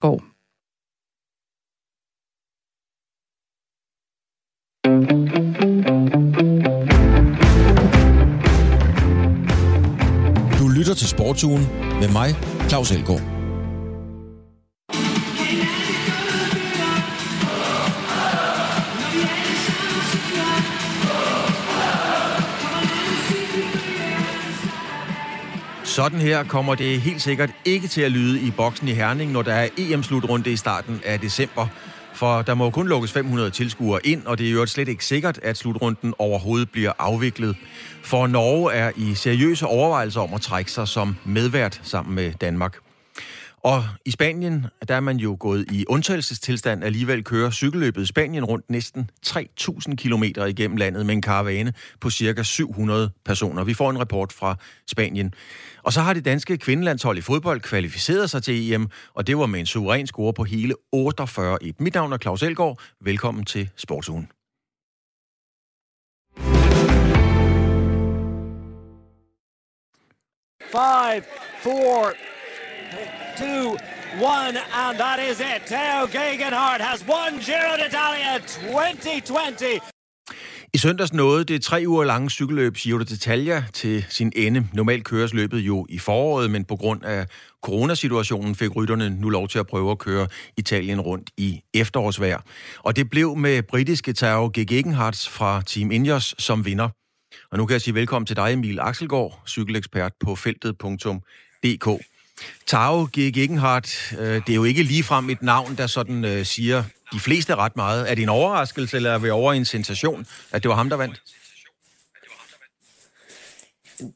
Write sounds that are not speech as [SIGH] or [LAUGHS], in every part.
går. Du lytter til Sportsugen med mig, Claus Elgaard. Sådan her kommer det helt sikkert ikke til at lyde i boksen i Herning, når der er EM-slutrunde i starten af december. For der må kun lukkes 500 tilskuere ind, og det er jo slet ikke sikkert, at slutrunden overhovedet bliver afviklet. For Norge er i seriøse overvejelser om at trække sig som medvært sammen med Danmark. Og i Spanien, der er man jo gået i undtagelsestilstand alligevel kører cykelløbet i Spanien rundt næsten 3.000 km igennem landet med en karavane på cirka 700 personer. Vi får en rapport fra Spanien. Og så har det danske kvindelandshold i fodbold kvalificeret sig til EM, og det var med en suveræn score på hele 48-1. Mit navn er Claus Elgaard. Velkommen til Sportsugen. Five, four, two, one, and that is it. Theo Gegenhardt has won Giro d'Italia 2020. I søndags nåede det tre uger lange cykelløb Giro d'Italia til sin ende. Normalt køres løbet jo i foråret, men på grund af coronasituationen fik rytterne nu lov til at prøve at køre Italien rundt i efterårsvejr. Og det blev med britiske Tao Gegenhardt fra Team Ineos som vinder. Og nu kan jeg sige velkommen til dig, Emil Axelgaard, cykelekspert på feltet.dk. Tao G. Gegenhardt, øh, det er jo ikke ligefrem et navn, der sådan øh, siger de fleste ret meget. Er det en overraskelse, eller er vi over en sensation, at det var ham, der vandt?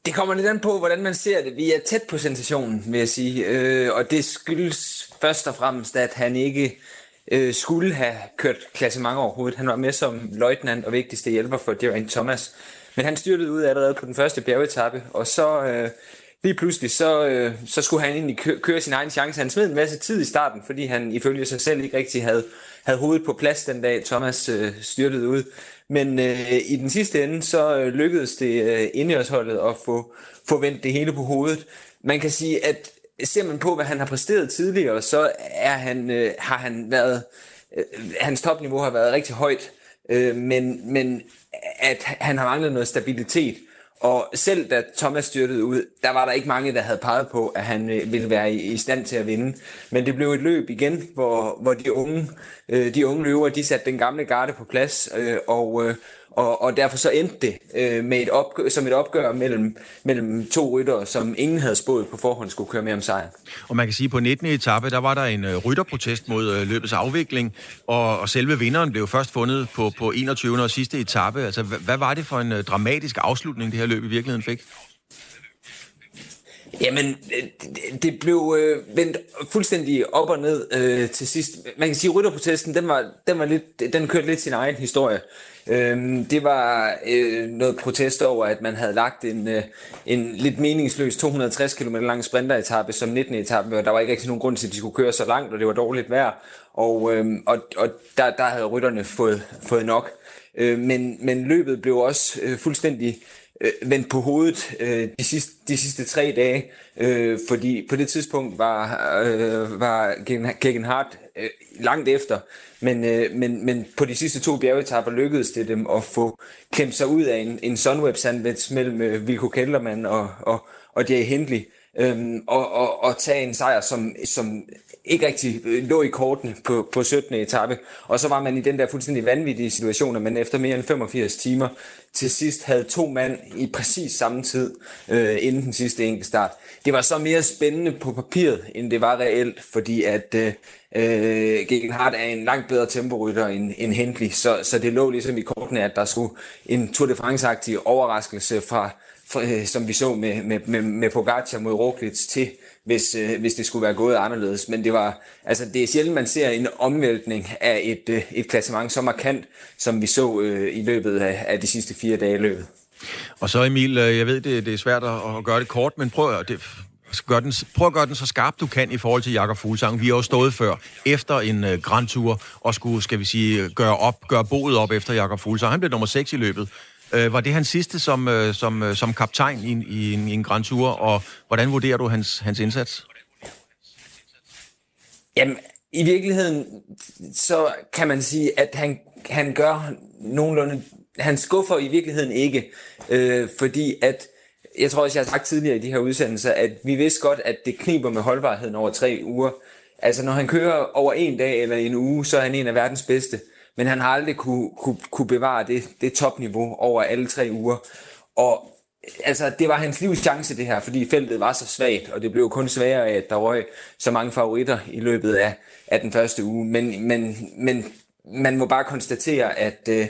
Det kommer lidt an på, hvordan man ser det. Vi er tæt på sensationen, vil jeg sige. Øh, og det skyldes først og fremmest, at han ikke øh, skulle have kørt klassement overhovedet. Han var med som løjtnant og vigtigste hjælper for Geraint Thomas. Men han styrtede ud allerede på den første bjergetappe, og så øh, lige pludselig, så, øh, så skulle han egentlig kø- køre sin egen chance. Han smed en masse tid i starten, fordi han ifølge sig selv ikke rigtig havde, havde hovedet på plads den dag, Thomas øh, styrtede ud. Men øh, i den sidste ende, så øh, lykkedes det øh, indjørsholdet at få, få vendt det hele på hovedet. Man kan sige, at ser man på, hvad han har præsteret tidligere, så er han, øh, har han været, øh, hans topniveau har været rigtig højt, øh, men, men at han har manglet noget stabilitet. Og selv da Thomas styrtede ud, der var der ikke mange, der havde peget på, at han øh, ville være i, stand til at vinde. Men det blev et løb igen, hvor, hvor de, unge, øh, de unge løver, de satte den gamle garde på plads, øh, og, og, og derfor så endte det øh, med et opgør, som et opgør mellem, mellem to ryttere, som ingen havde spået på forhånd skulle køre med om sejren. Og man kan sige, at på 19. etape, der var der en øh, rytterprotest mod øh, løbets afvikling, og, og selve vinderen blev først fundet på, på 21. og sidste etape. Altså, hvad, hvad var det for en øh, dramatisk afslutning, det her løb i virkeligheden fik? Jamen, øh, det blev øh, vendt fuldstændig op og ned øh, til sidst. Man kan sige, at rytterprotesten, den, var, den, var lidt, den kørte lidt sin egen historie. Øh, det var øh, noget protest over, at man havde lagt en, øh, en lidt meningsløs 260 km lang sprinteretappe som 19. etape, og der var ikke rigtig nogen grund til, at de skulle køre så langt, og det var dårligt vejr. Og, øh, og, og der, der havde rytterne fået, fået nok. Øh, men, men løbet blev også øh, fuldstændig øh, vendt på hovedet øh, de, sidste, de sidste tre dage, øh, fordi på det tidspunkt var, øh, var Gegenhardt øh, langt efter, men, øh, men, men på de sidste to bjergetapper lykkedes det dem at få klemt sig ud af en, en Sunweb sandwich mellem øh, Vilko Kellermann og, og, og Jay Hindley, øhm, og, og, og tage en sejr, som, som ikke rigtig øh, lå i kortene på, på 17. etape. Og så var man i den der fuldstændig vanvittige situation, at man efter mere end 85 timer til sidst havde to mand i præcis samme tid øh, inden den sidste enkeltstart. Det var så mere spændende på papiret, end det var reelt, fordi at øh, øh Gegenhardt er en langt bedre temporytter end, end Hindley, så, så det lå ligesom i kortene, at der skulle en Tour de France-agtig overraskelse fra, øh, som vi så med, med, med, med Pogacar mod Roglic til hvis, øh, hvis det skulle være gået anderledes. Men det var, altså det er sjældent, man ser en omvæltning af et, øh, et klassement så markant, som vi så øh, i løbet af, af de sidste fire dage løbet. Og så Emil, øh, jeg ved, det, det er svært at gøre det kort, men prøv at, det, gør den, prøv at gøre den så skarp du kan i forhold til Jakob Fuglsang. Vi har jo stået før, efter en uh, Grand Tour, og skulle, skal vi sige, gøre, op, gøre boet op efter Jakob Fuglsang. Han blev nummer 6 i løbet. Øh, var det hans sidste som, øh, som, øh, som kaptajn i, i, en, i en Grand Tour, og hvordan vurderer du hans, hans indsats? Jamen, i virkeligheden, så kan man sige, at han, han gør nogenlunde, han skuffer i virkeligheden ikke, øh, fordi at, jeg tror også, jeg har sagt tidligere i de her udsendelser, at vi vidste godt, at det kniber med holdbarheden over tre uger. Altså, når han kører over en dag eller en uge, så er han en af verdens bedste. Men han har aldrig kunne, kunne, kunne bevare det, det topniveau over alle tre uger. Og altså, det var hans livs chance det her, fordi feltet var så svagt, og det blev kun sværere af, at der røg så mange favoritter i løbet af, af den første uge. Men, men, men man må bare konstatere, at, øh,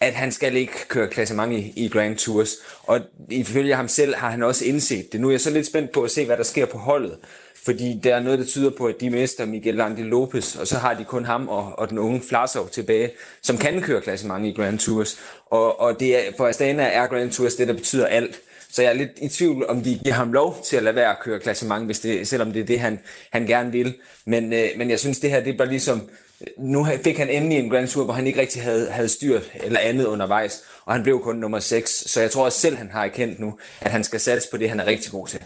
at han skal ikke køre klassement i, i Grand Tours. Og ifølge ham selv har han også indset det. Nu er jeg så lidt spændt på at se, hvad der sker på holdet. Fordi der er noget, der tyder på, at de mister Miguel Angel Lopez, og så har de kun ham og, og den unge Flasov tilbage, som kan køre klassement i Grand Tours. Og, og det er, for Astana er Grand Tours det, der betyder alt. Så jeg er lidt i tvivl, om de giver ham lov til at lade være at køre klassement, hvis det, selvom det er det, han, han gerne vil. Men, øh, men jeg synes, det her det er bare ligesom... Nu fik han endelig en Grand Tour, hvor han ikke rigtig havde, havde styrt eller andet undervejs, og han blev kun nummer 6. Så jeg tror også selv, han har erkendt nu, at han skal satse på det, han er rigtig god til.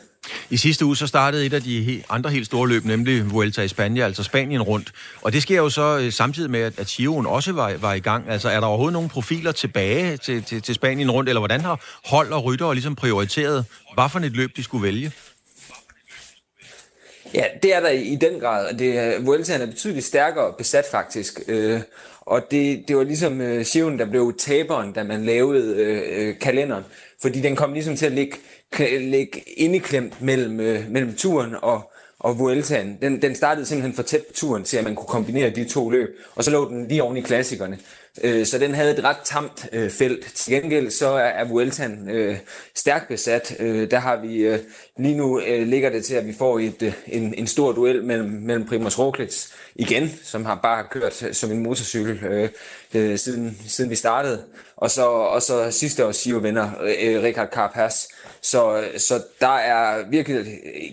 I sidste uge så startede et af de andre helt store løb, nemlig Vuelta i Spanien, altså Spanien rundt. Og det sker jo så øh, samtidig med, at Chiron også var, var i gang. Altså er der overhovedet nogle profiler tilbage til, til, til Spanien rundt, eller hvordan har hold og rytter ligesom prioriteret, hvad for et løb de skulle vælge? Ja, det er der i den grad, og det, Vueltaen er betydeligt stærkere besat faktisk. Øh, og det, det var ligesom øh, Chiron, der blev taberen, da man lavede øh, øh, kalenderen, fordi den kom ligesom til at ligge ligge indeklemt mellem, øh, mellem turen og, og Vueltaen. Den, den startede simpelthen for tæt på turen til, at man kunne kombinere de to løb, og så lå den lige oven i klassikerne. Øh, så den havde et ret tamt øh, felt. Til gengæld så er, er Vueltaen øh, stærkt besat. Øh, der har vi øh, lige nu øh, ligger det til, at vi får et, øh, en, en stor duel mellem, mellem Primoz Roglic igen, som har bare kørt øh, som en motorcykel øh, øh, siden, siden vi startede. Og så, og så sidste års Giro-vinder, øh, Ricard Carapaz, så, så der er virkelig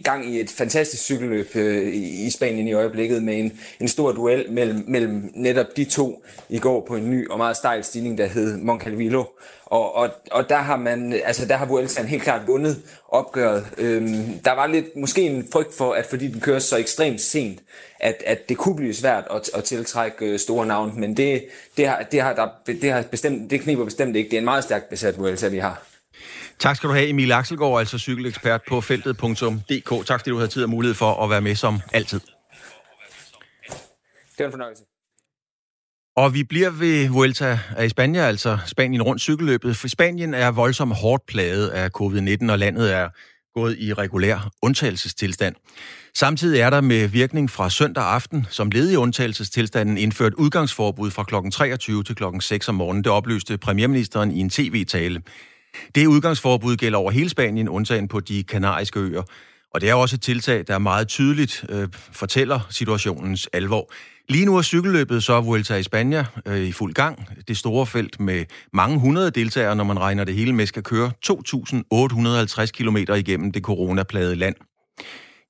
gang i et fantastisk cykelløb øh, i Spanien i øjeblikket med en, en stor duel mellem, mellem netop de to i går på en ny og meget stejl stigning, der hed Moncalvillo. Og, og, og der har man, altså der har Vueltaen helt klart vundet opgøret. Øhm, der var lidt, måske en frygt for, at fordi den kører så ekstremt sent, at, at det kunne blive svært at, at tiltrække øh, store navne, men det, det, har, det, har der, det, har bestemt, det kniber bestemt ikke. Det er en meget stærkt besat Vuelta, vi har. Tak skal du have, Emil Axelgaard, altså cykelekspert på feltet.dk. Tak fordi du havde tid og mulighed for at være med som altid. Det var en fornøjelse. Og vi bliver ved Vuelta i Spanien, altså Spanien rundt cykelløbet. For Spanien er voldsomt hårdt plaget af covid-19, og landet er gået i regulær undtagelsestilstand. Samtidig er der med virkning fra søndag aften, som led i undtagelsestilstanden, indført udgangsforbud fra kl. 23 til kl. 6 om morgenen. Det oplyste premierministeren i en tv-tale. Det udgangsforbud gælder over hele Spanien, undtagen på de kanariske øer. Og det er også et tiltag, der meget tydeligt øh, fortæller situationens alvor. Lige nu er cykelløbet så Vuelta i Spanien øh, i fuld gang. Det store felt med mange hundrede deltagere, når man regner det hele med, skal køre 2.850 km igennem det coronaplagede land.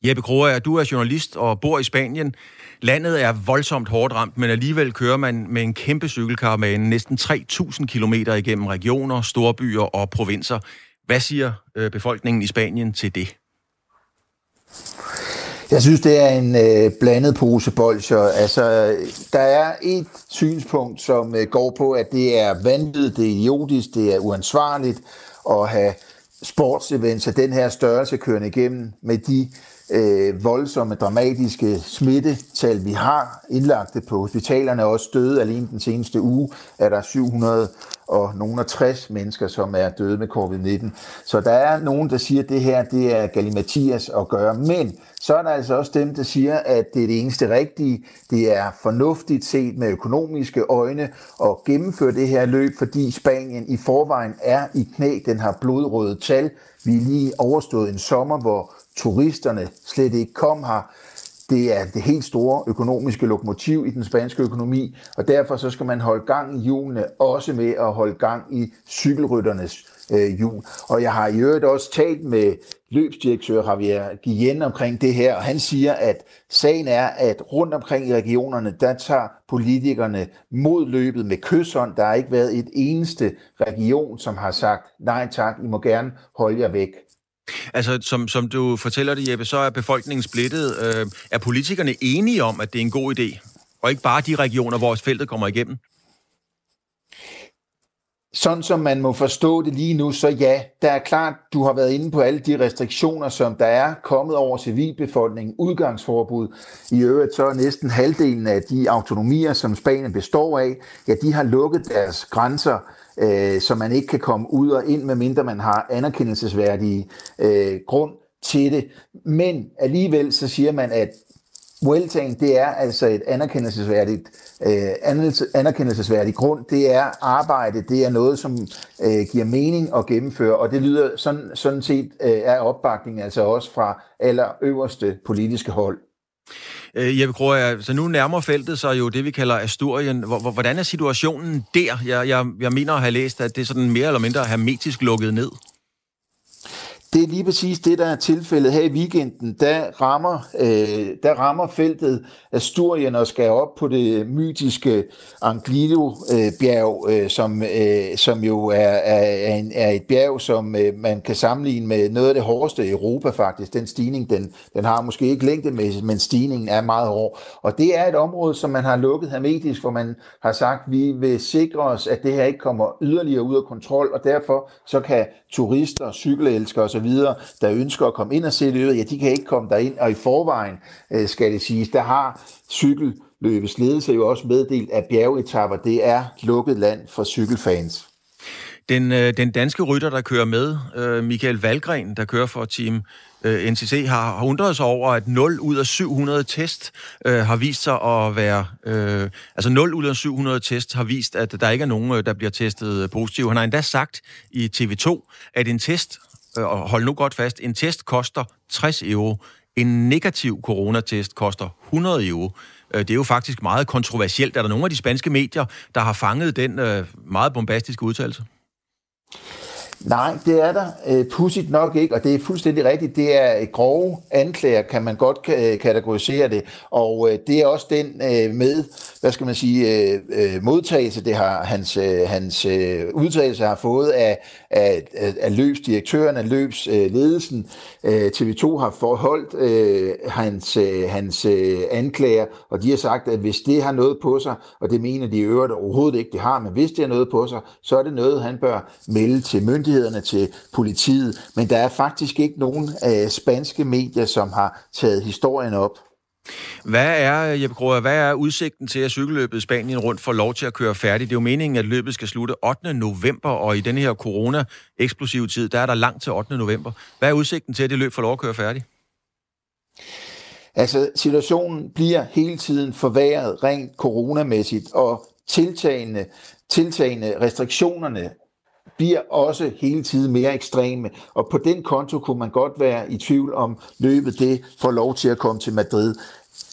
Jeppe Kroger, du er journalist og bor i Spanien. Landet er voldsomt hårdt ramt, men alligevel kører man med en kæmpe cykelkaravane næsten 3.000 km igennem regioner, storbyer og provinser. Hvad siger øh, befolkningen i Spanien til det? Jeg synes, det er en øh, blandet pose bolcher. Altså, der er et synspunkt, som øh, går på, at det er vanvittigt, det er idiotisk, det er uansvarligt at have sportsevents af den her størrelse kørende igennem med de øh, voldsomme, dramatiske smittetal, vi har indlagte på hospitalerne, også døde alene den seneste uge, er der 700 og nogle 60 mennesker, som er døde med covid-19. Så der er nogen, der siger, at det her det er galimatias at gøre, men så er der altså også dem, der siger, at det er det eneste rigtige. Det er fornuftigt set med økonomiske øjne at gennemføre det her løb, fordi Spanien i forvejen er i knæ. Den har blodrøde tal. Vi er lige overstået en sommer, hvor turisterne slet ikke kom her. Det er det helt store økonomiske lokomotiv i den spanske økonomi, og derfor så skal man holde gang i hjulene, også med at holde gang i cykelrytternes øh, jul. Og jeg har i øvrigt også talt med løbsdirektør Javier Guillen omkring det her, og han siger, at sagen er, at rundt omkring i regionerne, der tager politikerne mod løbet med kysshånd. Der har ikke været et eneste region, som har sagt, nej tak, I må gerne holde jer væk. Altså, som, som du fortæller det, Jeppe, så er befolkningen splittet. Øh, er politikerne enige om, at det er en god idé? Og ikke bare de regioner, hvor feltet kommer igennem? Sådan som man må forstå det lige nu, så ja, der er klart, du har været inde på alle de restriktioner, som der er kommet over civilbefolkningen, udgangsforbud. I øvrigt så er næsten halvdelen af de autonomier, som Spanien består af, ja, de har lukket deres grænser, øh, så man ikke kan komme ud og ind, medmindre man har anerkendelsesværdige øh, grund til det. Men alligevel så siger man, at Vueltaen, det er altså et anerkendelsesværdigt, øh, anerkendelsesværdigt grund. Det er arbejde, det er noget, som øh, giver mening at gennemføre, og det lyder sådan, sådan set øh, er opbakningen altså også fra allerøverste politiske hold. Øh, Jeppe Kroger, så nu nærmer feltet sig jo det, vi kalder Asturien. Hvordan er situationen der? Jeg, jeg, jeg mener at have læst, at det er sådan mere eller mindre hermetisk lukket ned. Det er lige præcis det, der er tilfældet her i weekenden. Der rammer, øh, der rammer feltet Asturien og skal op på det mytiske Anglido-bjerg, øh, som, øh, som jo er, er, en, er et bjerg, som øh, man kan sammenligne med noget af det hårdeste i Europa faktisk. Den stigning, den, den har måske ikke længdemæssigt, men stigningen er meget hård. Og det er et område, som man har lukket hermetisk, hvor man har sagt, at vi vil sikre os, at det her ikke kommer yderligere ud af kontrol, og derfor så kan turister, cykelelskere osv., videre, der ønsker at komme ind og se løbet, ja, de kan ikke komme derind, og i forvejen, øh, skal det siges, der har cykelløbets ledelse jo også meddelt, at bjergetapper, det er lukket land for cykelfans. Den, øh, den danske rytter, der kører med, øh, Michael Valgren, der kører for Team øh, NCC, har, har undret sig over, at 0 ud af 700 test øh, har vist sig at være... Øh, altså 0 ud af 700 test har vist, at der ikke er nogen, øh, der bliver testet positiv. Han har endda sagt i TV2, at en test, Øh, og hold nu godt fast, en test koster 60 euro. En negativ coronatest koster 100 euro. Øh, det er jo faktisk meget kontroversielt. Er der nogle af de spanske medier, der har fanget den øh, meget bombastiske udtalelse? Nej, det er der øh, pudsigt nok ikke, og det er fuldstændig rigtigt. Det er øh, grove anklager, kan man godt øh, kategorisere det, og øh, det er også den øh, med, hvad skal man sige, øh, øh modtagelse, det har hans, øh, hans øh, udtalelse har fået af, af, af løbsdirektøren, af løbsledelsen. Øh, TV2 har forholdt øh, hans, øh, hans øh, anklager, og de har sagt, at hvis det har noget på sig, og det mener de i øvrigt overhovedet ikke, det har, men hvis det har noget på sig, så er det noget, han bør melde til myndigheden myndighederne, til politiet, men der er faktisk ikke nogen øh, spanske medier, som har taget historien op. Hvad er, Jeppe Kroger, hvad er udsigten til, at cykelløbet Spanien rundt får lov til at køre færdigt? Det er jo meningen, at løbet skal slutte 8. november, og i denne her corona-eksplosive tid, der er der langt til 8. november. Hvad er udsigten til, at det løb får lov at køre færdigt? Altså, situationen bliver hele tiden forværret rent coronamæssigt, og tiltagende, tiltagende restriktionerne bliver også hele tiden mere ekstreme. Og på den konto kunne man godt være i tvivl om løbet det får lov til at komme til Madrid.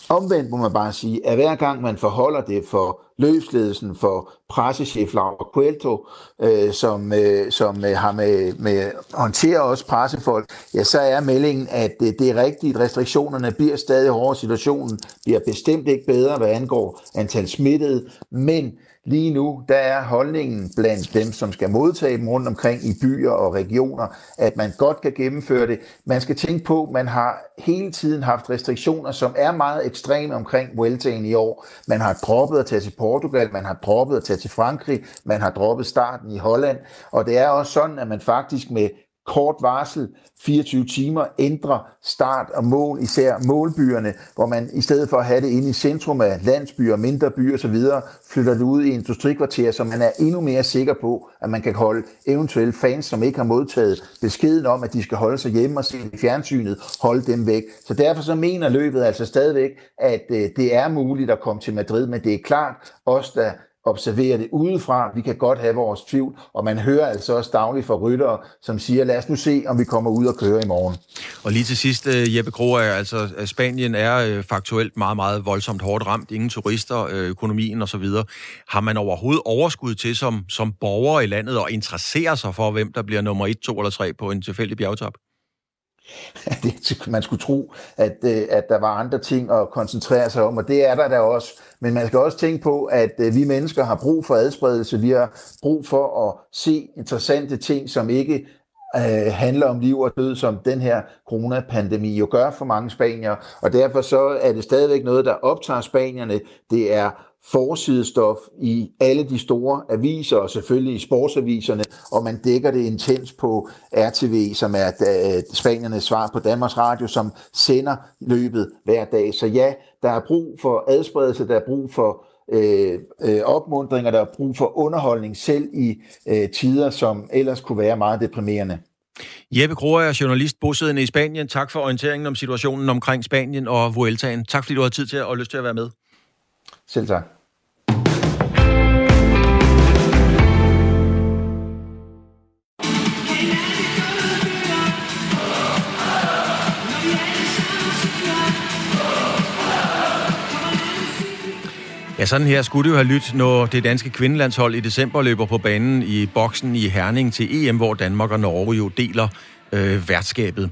Omvendt må man bare sige, at hver gang man forholder det for løbsledelsen, for pressechef Laura Cuelto, øh, som, øh, som øh, har med, med håndterer også pressefolk, ja, så er meldingen, at det, det er rigtigt, restriktionerne bliver stadig hårdere, situationen bliver bestemt ikke bedre, hvad angår antal smittede, men Lige nu, der er holdningen blandt dem, som skal modtage dem rundt omkring i byer og regioner, at man godt kan gennemføre det. Man skal tænke på, at man har hele tiden haft restriktioner, som er meget ekstreme omkring Vueltaen i år. Man har droppet at tage til Portugal, man har droppet at tage til Frankrig, man har droppet starten i Holland, og det er også sådan, at man faktisk med kort varsel, 24 timer, ændre start og mål, især målbyerne, hvor man i stedet for at have det inde i centrum af landsbyer, mindre byer osv., flytter det ud i industrikvarterer, så man er endnu mere sikker på, at man kan holde eventuelle fans, som ikke har modtaget beskeden om, at de skal holde sig hjemme og se det fjernsynet, holde dem væk. Så derfor så mener løbet altså stadigvæk, at øh, det er muligt at komme til Madrid, men det er klart, os der observere det udefra. Vi kan godt have vores tvivl, og man hører altså også dagligt fra ryttere, som siger, lad os nu se, om vi kommer ud og køre i morgen. Og lige til sidst, øh, Jeppe Kroer, altså øh, Spanien er øh, faktuelt meget, meget voldsomt hårdt ramt. Ingen turister, økonomien osv. Har man overhovedet overskud til som, som borger i landet og interessere sig for, hvem der bliver nummer 1, 2 eller 3 på en tilfældig bjergtop? [LAUGHS] det, man skulle tro, at, øh, at der var andre ting at koncentrere sig om, og det er der da også. Men man skal også tænke på, at øh, vi mennesker har brug for adspredelse. Vi har brug for at se interessante ting, som ikke øh, handler om liv og død, som den her coronapandemi jo gør for mange spanier, og derfor så er det stadigvæk noget, der optager spanierne. Det er forsidestof i alle de store aviser, og selvfølgelig i sportsaviserne, og man dækker det intens på RTV, som er øh, Spaniernes svar på Danmarks Radio, som sender løbet hver dag. Så ja, der er brug for adspredelse, der er brug for øh, øh, opmundring, og der er brug for underholdning selv i øh, tider, som ellers kunne være meget deprimerende. Jeppe Kroer er journalist bosiddende i Spanien. Tak for orienteringen om situationen omkring Spanien og Vueltaen. Tak fordi du har tid til og lyst til at være med. Selv tak. Ja, sådan her skulle det jo have lyttet, når det danske kvindelandshold i december løber på banen i boksen i Herning til EM, hvor Danmark og Norge jo deler øh, værtskabet.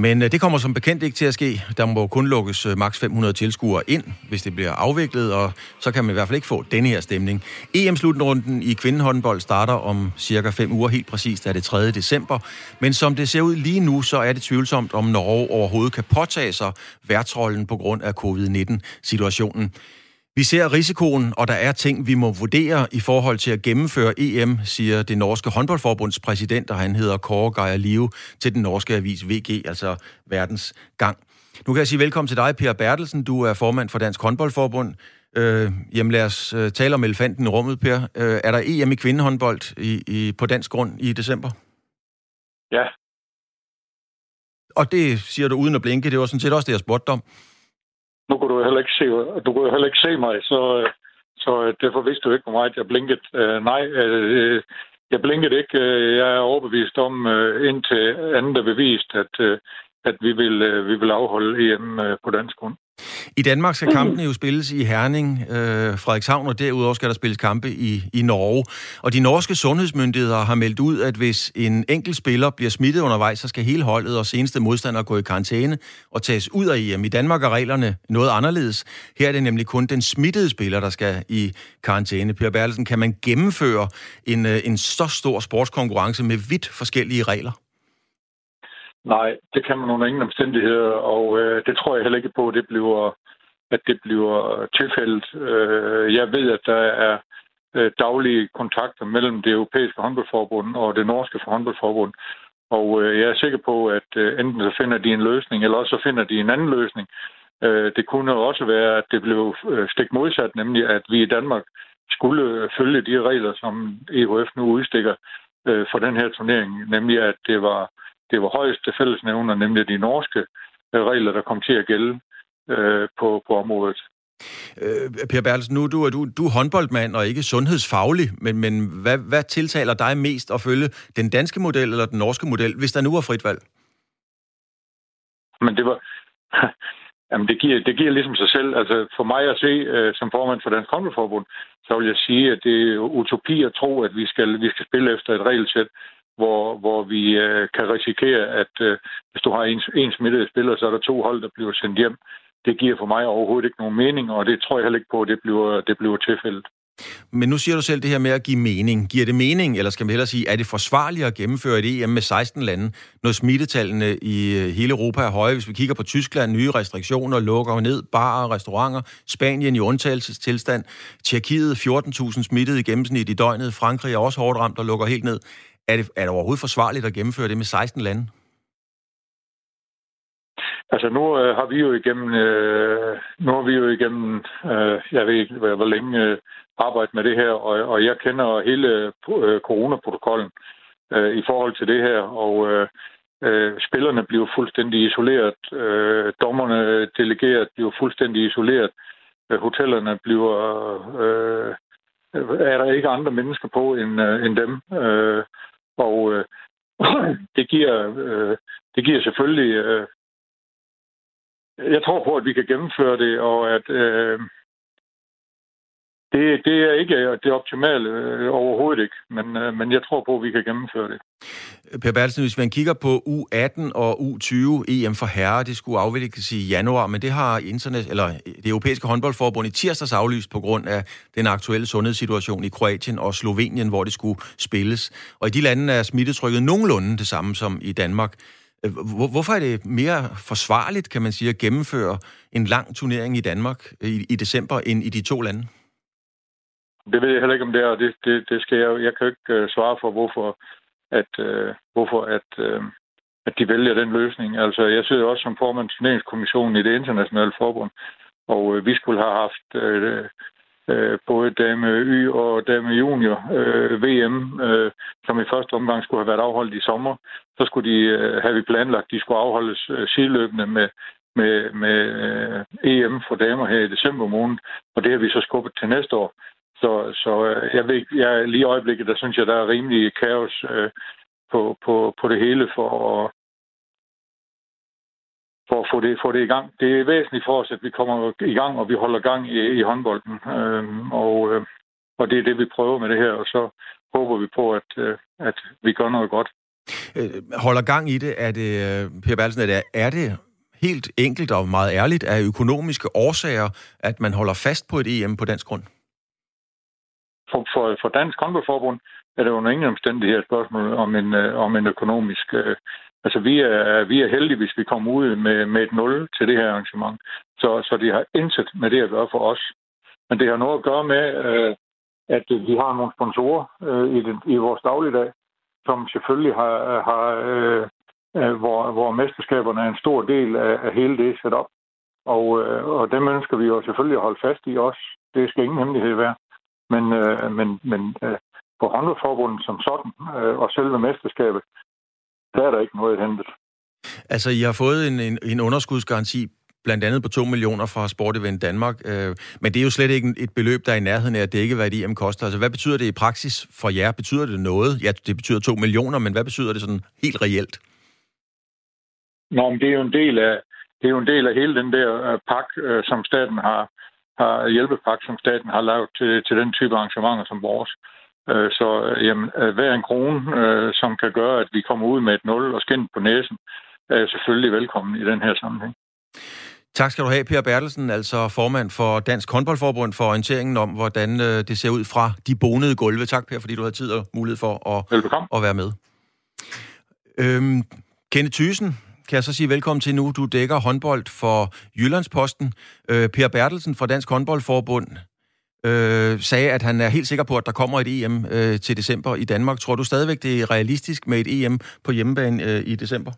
Men øh, det kommer som bekendt ikke til at ske. Der må kun lukkes øh, maks 500 tilskuere ind, hvis det bliver afviklet, og så kan man i hvert fald ikke få denne her stemning. EM-slutrunden i kvindehåndbold starter om cirka 5 uger, helt præcist er det 3. december. Men som det ser ud lige nu, så er det tvivlsomt, om Norge overhovedet kan påtage sig værtsrollen på grund af covid-19-situationen. Vi ser risikoen, og der er ting, vi må vurdere i forhold til at gennemføre EM, siger det norske håndboldforbunds præsident, og han hedder Kåre Geir Live, til den norske avis VG, altså Verdens Gang. Nu kan jeg sige velkommen til dig, Per Bertelsen. Du er formand for Dansk Håndboldforbund. Øh, jamen lad os øh, tale om elefanten i rummet, Per. Øh, er der EM i kvindehåndbold i, i, på dansk grund i december? Ja. Og det siger du uden at blinke. Det var sådan set også det, jeg spurgte om nu kunne du heller ikke se, du kunne heller ikke se mig, så, øh, så øh, derfor vidste du ikke, hvor meget jeg blinkede. Øh, nej, øh, jeg blinkede ikke. Øh, jeg er overbevist om, uh, indtil andet er bevist, at, at vi, vil, vi vil afholde EM på dansk grund. I Danmark skal kampene jo spilles i Herning, øh, Frederikshavn, og derudover skal der spilles kampe i, i Norge. Og de norske sundhedsmyndigheder har meldt ud, at hvis en enkelt spiller bliver smittet undervejs, så skal hele holdet og seneste modstander gå i karantæne og tages ud af EM. I Danmark er reglerne noget anderledes. Her er det nemlig kun den smittede spiller, der skal i karantæne. Per Bertelsen, kan man gennemføre en, øh, en så stor sportskonkurrence med vidt forskellige regler? Nej, det kan man under ingen omstændigheder, og øh, det tror jeg heller ikke på, at det bliver, at det bliver tilfældet. Øh, jeg ved, at der er øh, daglige kontakter mellem det europæiske håndboldforbund og det norske håndboldforbund, og øh, jeg er sikker på, at øh, enten så finder de en løsning, eller også så finder de en anden løsning. Øh, det kunne også være, at det blev øh, stik modsat, nemlig at vi i Danmark skulle følge de regler, som EHF nu udstikker øh, for den her turnering, nemlig at det var det var højeste fællesnævner, nemlig de norske øh, regler, der kom til at gælde øh, på, på området. Øh, per Bertelsen, nu du er du, du er håndboldmand og ikke sundhedsfaglig, men, men hvad, hvad tiltaler dig mest at følge den danske model eller den norske model, hvis der nu er frit valg? Men det var... [LAUGHS] Jamen, det giver, det giver ligesom sig selv. Altså, for mig at se, øh, som formand for Dansk Håndboldforbund, så vil jeg sige, at det er utopi at tro, at vi skal, vi skal spille efter et regelsæt, hvor, hvor vi øh, kan risikere, at øh, hvis du har en, en smittet spiller, så er der to hold, der bliver sendt hjem. Det giver for mig overhovedet ikke nogen mening, og det tror jeg heller ikke på, at det bliver, det bliver tilfældet. Men nu siger du selv det her med at give mening. Giver det mening, eller skal man hellere sige, er det forsvarligt at gennemføre et EM med 16 lande, når smittetallene i øh, hele Europa er høje? Hvis vi kigger på Tyskland, nye restriktioner lukker ned, barer og restauranter. Spanien i undtagelsestilstand. Tjekkiet 14.000 smittede i gennemsnit i døgnet. Frankrig er også hårdt ramt og lukker helt ned. Er det, er det overhovedet forsvarligt at gennemføre det med 16 lande? Altså nu øh, har vi jo igennem, øh, nu har vi jo igennem, øh, jeg ved ikke hvor, hvor længe øh, arbejdet med det her, og, og jeg kender hele øh, coronaprotokollen øh, i forhold til det her, og øh, øh, spillerne bliver fuldstændig isoleret, øh, dommerne delegeret bliver fuldstændig isoleret, øh, hotellerne bliver, øh, øh, er der ikke andre mennesker på end, øh, end dem, øh, og øh, [CLEARS THROAT] det, giver, øh, det giver selvfølgelig... Øh, jeg tror på, at vi kan gennemføre det, og at... Øh, det, det er ikke det optimale øh, overhovedet ikke, men, øh, men jeg tror på, at vi kan gennemføre det. Per Bertelsen, hvis man kigger på U18 og U20 EM for herrer, det skulle afvikles i januar, men det har internet, eller det europæiske håndboldforbund i tirsdags aflyst på grund af den aktuelle sundhedssituation i Kroatien og Slovenien, hvor det skulle spilles. Og i de lande er smittetrykket nogenlunde det samme som i Danmark. Øh, hvorfor er det mere forsvarligt, kan man sige, at gennemføre en lang turnering i Danmark øh, i, i december end i de to lande? Det ved jeg heller ikke, om det er, og det, det, det skal jeg Jeg kan jo ikke øh, svare for, hvorfor, at, øh, hvorfor at, øh, at de vælger den løsning. Altså, jeg sidder også som formand for turneringskommissionen i det internationale forbund, og øh, vi skulle have haft øh, øh, både dame Y og dame junior øh, VM, øh, som i første omgang skulle have været afholdt i sommer. Så skulle de, øh, have vi planlagt, de skulle afholdes øh, sideløbende med, med, med øh, EM for damer her i december måned, og det har vi så skubbet til næste år. Så, så øh, jeg ved ikke, jeg, lige i øjeblikket, der synes jeg, der er rimelig kaos øh, på, på, på det hele for at, for at få det, få det i gang. Det er væsentligt for os, at vi kommer i gang, og vi holder gang i, i håndbolden. Øh, og, øh, og det er det, vi prøver med det her, og så håber vi på, at, øh, at vi gør noget godt. Øh, holder gang i det, er det, øh, Per Bertelsen, er det, er det helt enkelt og meget ærligt af økonomiske årsager, at man holder fast på et EM på dansk grund? For, for, for Dansk Håndboldforbund er det under ingen omstændighed et spørgsmål om en, øh, om en økonomisk... Øh, altså, vi er, vi er heldige, hvis vi kommer ud med, med et nul til det her arrangement. Så, så det har intet med det at gøre for os. Men det har noget at gøre med, øh, at vi har nogle sponsorer øh, i, den, i vores dagligdag, som selvfølgelig har, har øh, øh, hvor, hvor mesterskaberne er en stor del af, af hele det setup. Og, øh, og dem ønsker vi jo selvfølgelig at holde fast i også. Det skal ingen hemmelighed være. Men, øh, men, men øh, på håndboldforbundet som sådan, øh, og selve mesterskabet, der er der ikke noget hentet. Altså, I har fået en, en, en underskudsgaranti blandt andet på 2 millioner fra Sport Event Danmark, øh, men det er jo slet ikke et beløb, der er i nærheden af at dække, hvad det EM koster. Altså, hvad betyder det i praksis for jer? Betyder det noget? Ja, det betyder 2 millioner, men hvad betyder det sådan helt reelt? Nå, men det er jo en del af, det er jo en del af hele den der uh, pakke, uh, som staten har, har hjælpepakke, som staten har lavet til, til den type arrangementer som vores. Øh, så jamen, øh, hver en krone, øh, som kan gøre, at vi kommer ud med et nul og skin på næsen, er selvfølgelig velkommen i den her sammenhæng. Tak skal du have, Per Bertelsen, altså formand for Dansk Håndboldforbund, for orienteringen om, hvordan det ser ud fra de bonede gulve. Tak, Per, fordi du har tid og mulighed for at, at være med. Øhm, Kenneth Thyssen, kan jeg så sige velkommen til nu. Du dækker håndbold for Jyllandsposten. Øh, per Bertelsen fra Dansk Håndboldforbund øh, sagde, at han er helt sikker på, at der kommer et EM øh, til december i Danmark. Tror du stadigvæk, det er realistisk med et EM på hjemmebane øh, i december?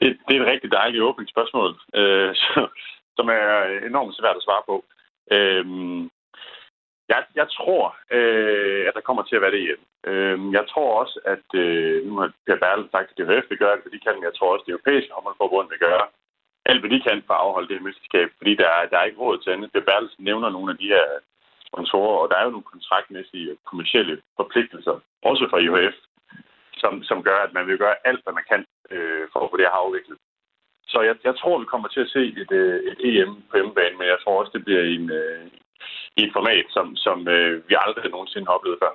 Det, det er et rigtig dejligt åbent spørgsmål, øh, [LAUGHS] som er enormt svært at svare på. Øh, jeg, jeg tror, øh, at der kommer til at være det hjemme. Øh, jeg tror også, at øh, nu har Per Bertel sagt, at DHF vil gøre det, hvad de kan, men jeg tror også, at det europæiske håndboldforbund vil gøre alt, hvad de kan for at afholde det her mesterskab, fordi der, der er ikke råd til andet. Per Bertel nævner nogle af de her sponsorer, og der er jo nogle kontraktmæssige og kommersielle forpligtelser, også fra IHF, som, som gør, at man vil gøre alt, hvad man kan øh, for at få det her afviklet. Så jeg, jeg tror, vi kommer til at se et, øh, et EM på hjemmebane, men jeg tror også, det bliver en, øh, i et format, som, som øh, vi aldrig nogensinde har oplevet før.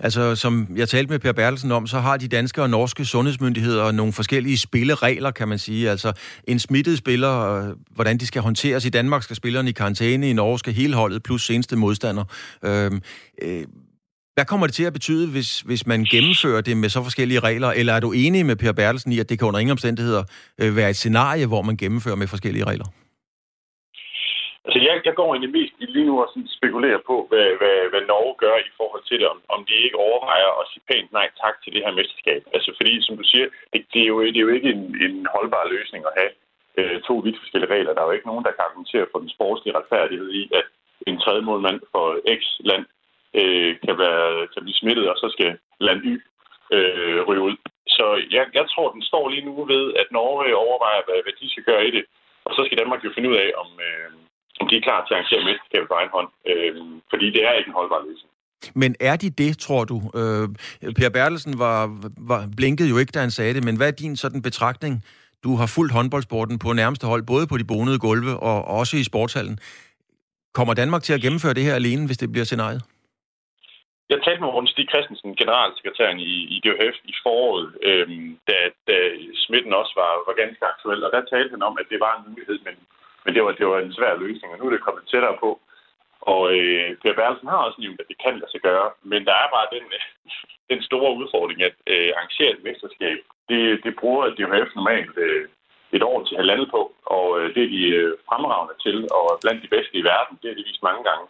Altså, som jeg talte med Per Bertelsen om, så har de danske og norske sundhedsmyndigheder nogle forskellige spilleregler, kan man sige. Altså, en smittet spiller, øh, hvordan de skal håndteres. I Danmark skal spillerne i karantæne, i Norge skal hele holdet plus seneste modstander. Øhm, øh, hvad kommer det til at betyde, hvis, hvis man gennemfører det med så forskellige regler? Eller er du enig med Per Bertelsen i, at det kan under ingen omstændigheder øh, være et scenarie, hvor man gennemfører med forskellige regler? Altså, jeg, jeg går egentlig mest lige nu og sådan spekulerer på, hvad, hvad, hvad Norge gør i forhold til det, om, om de ikke overvejer at sige pænt nej tak til det her mesterskab. Altså, fordi, som du siger, det, det, er, jo, det er jo ikke en, en holdbar løsning at have øh, to vidt forskellige regler. Der er jo ikke nogen, der kan argumentere for den sportslige retfærdighed i, at en tredje målmand for X land øh, kan, være, kan blive smittet, og så skal land Y øh, ryge ud. Så jeg, jeg tror, den står lige nu ved, at Norge overvejer, hvad, hvad de skal gøre i det. Og så skal Danmark jo finde ud af, om, øh, om de er klar til at arrangere mesterskabet på egen hånd. Øh, fordi det er ikke en holdbar løsning. Men er de det, tror du? Øh, per Bertelsen var, var, blinkede jo ikke, da han sagde det, men hvad er din sådan betragtning? Du har fulgt håndboldsporten på nærmeste hold, både på de bonede gulve og også i sportshallen. Kommer Danmark til at gennemføre det her alene, hvis det bliver scenariet? Jeg talte med Rune Stig Christensen, generalsekretæren i, i DHF i foråret, øhm, da, da smitten også var, var ganske aktuel, og der talte han om, at det var en mulighed, men, men det, var, det var en svær løsning, og nu er det kommet tættere på. Og øh, Per Berlsen har også nævnt, at det kan lade sig gøre, men der er bare den, [LAUGHS] den store udfordring, at øh, arrangere et mesterskab, det, det bruger DHF normalt øh, et år til halvandet på, og øh, det er de øh, fremragende til, og blandt de bedste i verden, det har det vist mange gange.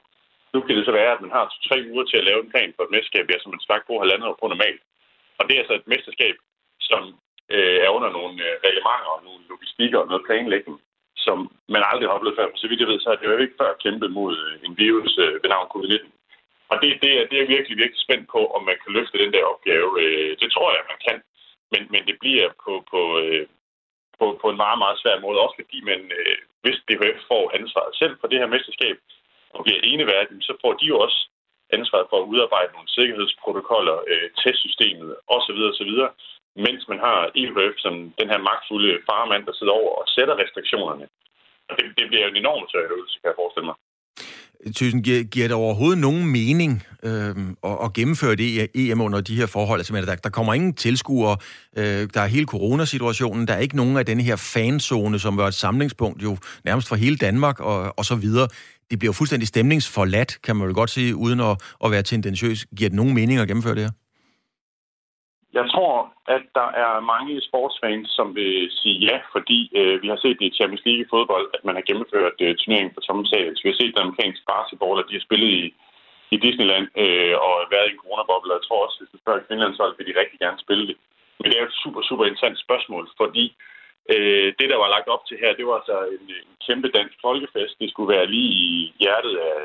Nu kan det så være, at man har tre uger til at lave en plan for et mesterskab, ja, som man snakker på halvandet år på normalt. Og det er altså et mesterskab, som øh, er under nogle øh, reglementer og nogle logistikker og noget planlægning, som man aldrig har oplevet før. Så vidt jeg ved, så har det jo ikke før kæmpet mod øh, en virus øh, ved navn covid-19. Og det, det, er, det er virkelig, virkelig spændt på, om man kan løfte den der opgave. Øh, det tror jeg, man kan. Men, men det bliver på, på, øh, på, på en meget, meget svær måde. Også fordi man, øh, hvis DHF får ansvaret selv for det her mesterskab, og bliver eneværdige, så får de jo også ansvaret for at udarbejde nogle sikkerhedsprotokoller, øh, testsystemet osv. osv., mens man har EUF som den her magtfulde farmand, der sidder over og sætter restriktionerne. Og det, det bliver jo en enormt svær øvelse, kan jeg forestille mig. Tysen, giver, giver det overhovedet nogen mening øh, at, at gennemføre det EM under de her forhold? Altså, der, der kommer ingen tilskuere, øh, der er hele coronasituationen, der er ikke nogen af den her fanzone, som var et samlingspunkt jo nærmest for hele Danmark og, og så videre det bliver jo fuldstændig stemningsforladt, kan man vel godt sige, uden at, at være tendentiøs. Giver det nogen mening at gennemføre det her? Jeg tror, at der er mange sportsfans, som vil sige ja, fordi øh, vi har set det i Champions League i fodbold, at man har gennemført øh, turneringen på samme sal. Vi har set den amerikanske basketball, at de har spillet i, i Disneyland øh, og været i en coronaboble. Jeg tror også, at hvis du spørger Finlandshold, vil de rigtig gerne spille det. Men det er et super, super interessant spørgsmål, fordi Øh, det, der var lagt op til her, det var altså en, en kæmpe dansk folkefest. Det skulle være lige i hjertet af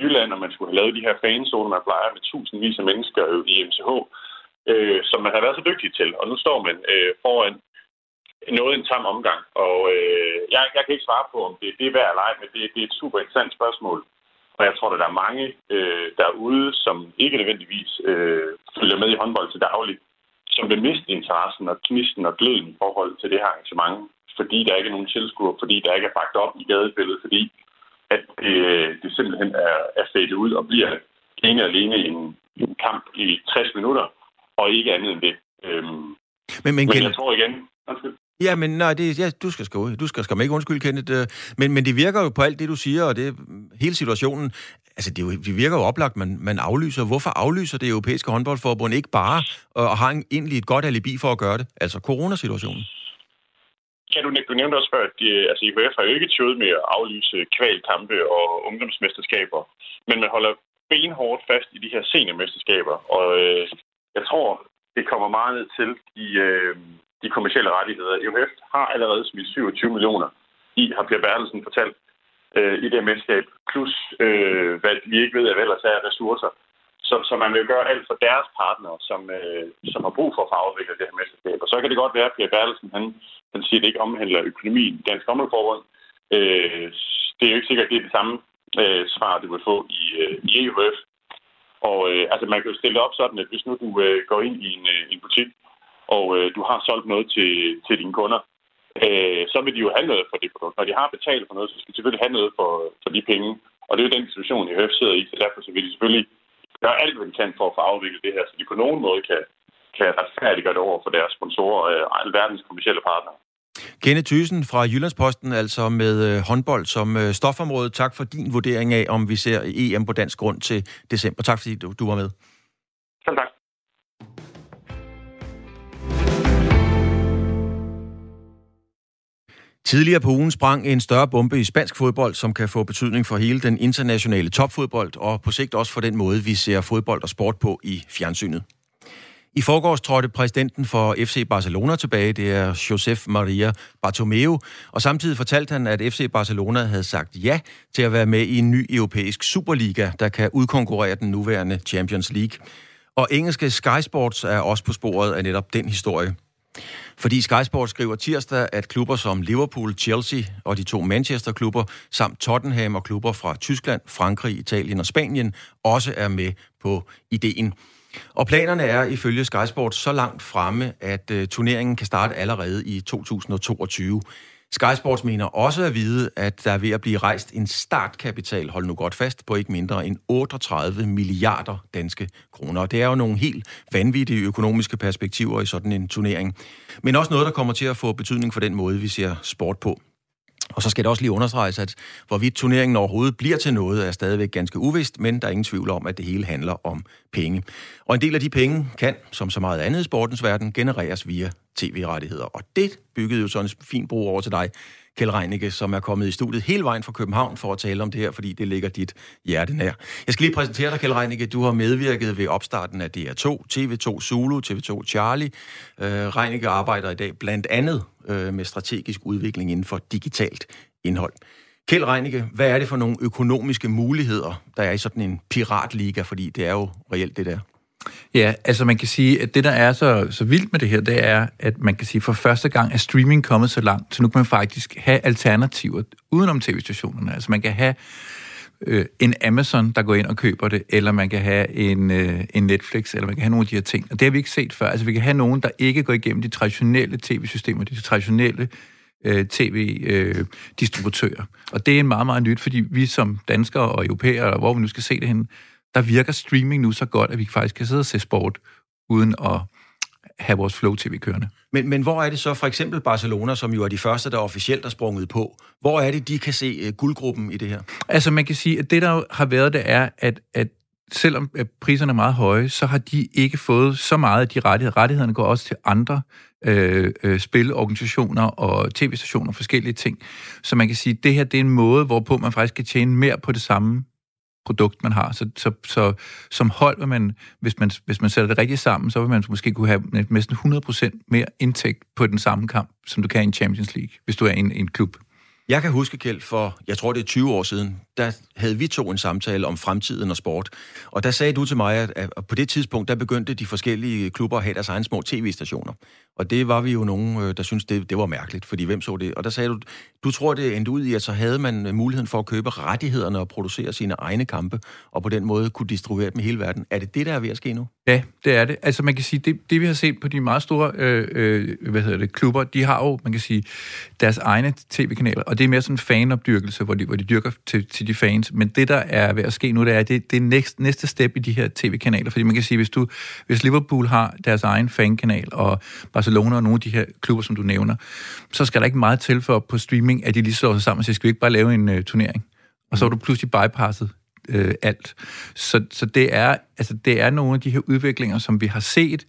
Jylland, og man skulle have lavet de her fanzoner, man plejer med tusindvis af mennesker i MCH, øh, som man har været så dygtig til. Og nu står man øh, foran noget en tam omgang. Og øh, jeg, jeg kan ikke svare på, om det, det er værd eller ej, men det, det er et super interessant spørgsmål. Og jeg tror, at der er mange øh, derude, som ikke nødvendigvis øh, følger med i håndbold til dagligt, som vil miste interessen og knisten og gløden i forhold til det her arrangement, fordi der ikke er nogen tilskuer, fordi der ikke er bagt op i gadebilledet, fordi at det, det simpelthen er, er fedt ud og bliver ene og alene en, en kamp i 60 minutter, og ikke andet end det. Øhm, men, men, men jeg tror igen... Undskyld. Ja, men nej, det, ja, du skal skrive. Du skal, skal ikke undskylde, Kenneth. Øh, men, men det virker jo på alt det, du siger, og det hele situationen. Altså, det, jo, det virker jo oplagt, man, man aflyser. Hvorfor aflyser det europæiske håndboldforbund ikke bare og, og har en, egentlig et godt alibi for at gøre det? Altså coronasituationen. Ja, du, du nævnte også før, at de, altså, IHF har jo ikke tjøet med at aflyse kvalkampe og ungdomsmesterskaber, men man holder benhårdt fast i de her seniormesterskaber, og øh, jeg tror, det kommer meget ned til de, øh, de kommersielle rettigheder. EUF har allerede smidt 27 millioner i, har Per Bertelsen fortalt, øh, i det mesterskab, plus øh, hvad vi ikke ved, at ellers er ressourcer. Så, så man vil gøre alt for deres partnere, som, øh, som har brug for at få afviklet det her mesterskab. Og så kan det godt være, at Per Bertelsen, han, han siger, at det ikke omhandler økonomien i Dansk Håndboldforbund. Øh, det er jo ikke sikkert, at det er det samme øh, svar, du vil få i, øh, i EUF. Og øh, altså, man kan jo stille det op sådan, at hvis nu du øh, går ind i en, øh, en butik, og øh, du har solgt noget til, til dine kunder, øh, så vil de jo have noget for det produkt. Når de har betalt for noget, så skal de selvfølgelig have noget for, for de penge. Og det er jo den situation, i sidder i, så derfor så vil de selvfølgelig gøre alt, hvad de kan for at få afviklet det her, så de på nogen måde kan, kan retfærdiggøre det over for deres sponsorer og øh, alverdens kommersielle partnere. Kenneth Thyssen fra Jyllandsposten, altså med øh, håndbold som øh, stofområde. Tak for din vurdering af, om vi ser EM på dansk grund til december. Tak fordi du, du var med. Selv tak. Tidligere på ugen sprang en større bombe i spansk fodbold, som kan få betydning for hele den internationale topfodbold, og på sigt også for den måde, vi ser fodbold og sport på i fjernsynet. I forgårs trådte præsidenten for FC Barcelona tilbage, det er Josef Maria Bartomeu, og samtidig fortalte han, at FC Barcelona havde sagt ja til at være med i en ny europæisk Superliga, der kan udkonkurrere den nuværende Champions League. Og engelske Sky Sports er også på sporet af netop den historie. Fordi Sky Sports skriver tirsdag, at klubber som Liverpool, Chelsea og de to Manchester-klubber, samt Tottenham og klubber fra Tyskland, Frankrig, Italien og Spanien, også er med på ideen. Og planerne er ifølge Sky Sports så langt fremme, at øh, turneringen kan starte allerede i 2022. Sky Sports mener også at vide, at der er ved at blive rejst en startkapital, hold nu godt fast, på ikke mindre end 38 milliarder danske kroner. Og det er jo nogle helt vanvittige økonomiske perspektiver i sådan en turnering. Men også noget, der kommer til at få betydning for den måde, vi ser sport på. Og så skal det også lige understreges, at hvorvidt turneringen overhovedet bliver til noget, er stadigvæk ganske uvist, men der er ingen tvivl om, at det hele handler om penge. Og en del af de penge kan, som så meget andet i sportens verden, genereres via tv-rettigheder. Og det byggede jo sådan en fin bro over til dig, Kjell Reinicke, som er kommet i studiet hele vejen fra København for at tale om det her, fordi det ligger dit hjerte nær. Jeg skal lige præsentere dig, Kjell Reinicke. Du har medvirket ved opstarten af DR2, TV2 Zulu, TV2 Charlie. Øh, Reinicke arbejder i dag blandt andet øh, med strategisk udvikling inden for digitalt indhold. Kjell Reinicke, hvad er det for nogle økonomiske muligheder, der er i sådan en piratliga, fordi det er jo reelt det der? Ja, altså man kan sige, at det, der er så, så vildt med det her, det er, at man kan sige, for første gang er streaming kommet så langt, så nu kan man faktisk have alternativer udenom tv-stationerne. Altså man kan have øh, en Amazon, der går ind og køber det, eller man kan have en, øh, en Netflix, eller man kan have nogle af de her ting. Og det har vi ikke set før. Altså vi kan have nogen, der ikke går igennem de traditionelle tv-systemer, de traditionelle øh, tv-distributører. Øh, og det er meget, meget nyt, fordi vi som danskere og europæere, eller hvor vi nu skal se det henne, der virker streaming nu så godt, at vi faktisk kan sidde og se sport, uden at have vores Flow-TV kørende. Men, men hvor er det så for eksempel Barcelona, som jo er de første, der officielt er sprunget på, hvor er det, de kan se uh, guldgruppen i det her? Altså man kan sige, at det der har været, det er, at, at selvom priserne er meget høje, så har de ikke fået så meget af de rettigheder. Rettighederne går også til andre øh, øh, spilorganisationer og tv-stationer og forskellige ting. Så man kan sige, at det her det er en måde, hvorpå man faktisk kan tjene mere på det samme produkt, man har. Så, så, så som hold, vil man, hvis, man, hvis man sætter det rigtigt sammen, så vil man måske kunne have næsten 100% mere indtægt på den samme kamp, som du kan i en Champions League, hvis du er en, en klub. Jeg kan huske, Kjeld, for jeg tror, det er 20 år siden, der havde vi to en samtale om fremtiden og sport. Og der sagde du til mig, at på det tidspunkt, der begyndte de forskellige klubber at have deres egne små tv-stationer. Og det var vi jo nogen, øh, der syntes, det, det var mærkeligt, fordi hvem så det? Og der sagde du, du tror, det endte ud i, at så havde man øh, muligheden for at købe rettighederne og producere sine egne kampe, og på den måde kunne distribuere dem i hele verden. Er det det, der er ved at ske nu? Ja, det er det. Altså man kan sige, det, det vi har set på de meget store øh, øh, hvad hedder det, klubber, de har jo, man kan sige, deres egne tv-kanaler, og det er mere sådan en fanopdyrkelse, hvor de, hvor de dyrker til, til de fans. Men det, der er ved at ske nu, det er, det, det er næste, næste step i de her tv-kanaler, fordi man kan sige, hvis, du, hvis Liverpool har deres egen fankanal, og Barcelona og nogle af de her klubber, som du nævner, så skal der ikke meget til for på streaming, at de lige slår sig sammen og siger, skal vi ikke bare lave en uh, turnering? Og så er du pludselig bypasset uh, alt. Så, så det, er, altså, det er nogle af de her udviklinger, som vi har set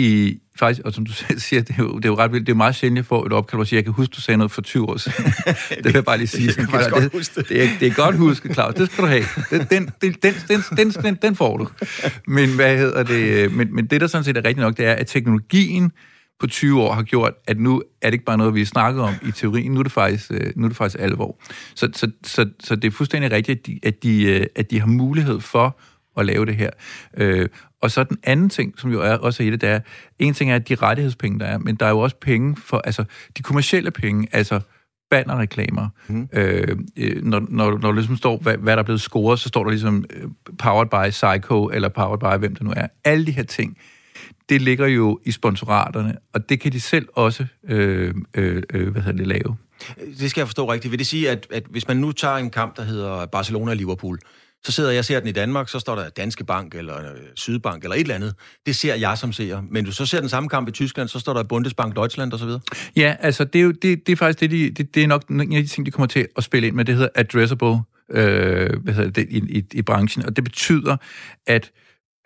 i, faktisk, og som du [LAUGHS] selv siger, det er jo, det er jo ret vildt, det er meget sjældent, at få et opkald, hvor siger, jeg kan huske, du sagde noget for 20 år siden. [LAUGHS] det vil jeg bare lige sige. Det, det, det, det, det, er, det er godt huske, Claus. Det skal du have. Den, den, den, den, den, den, den får du. Men hvad hedder det? Men, men det, der sådan set er rigtigt nok, det er, at teknologien på 20 år har gjort, at nu er det ikke bare noget, vi snakker om i teorien, nu er det faktisk, øh, nu er det faktisk alvor. Så, så, så, så det er fuldstændig rigtigt, at de, at, de, øh, at de har mulighed for at lave det her. Øh, og så den anden ting, som jo er også i det, der er, en ting er de rettighedspenge, der er, men der er jo også penge for, altså de kommercielle penge, altså bannerreklamer. Mm. Øh, øh når, når, når der ligesom står, hvad, hvad der er blevet scoret, så står der ligesom øh, powered by Psycho, eller powered by hvem det nu er. Alle de her ting, det ligger jo i sponsoraterne, og det kan de selv også øh, øh, øh, hvad hedder det, lave. Det skal jeg forstå rigtigt. Vil det sige, at, at hvis man nu tager en kamp, der hedder Barcelona-Liverpool, så sidder jeg og ser den i Danmark, så står der Danske Bank eller øh, Sydbank eller et eller andet. Det ser jeg som ser. Men du så ser den samme kamp i Tyskland, så står der Bundesbank Deutschland osv. Ja, altså det er jo det, det er faktisk det, de, det, det er nok en af de ting, de kommer til at spille ind med. Det hedder addressable øh, hvad hedder det, i, i, i branchen, og det betyder, at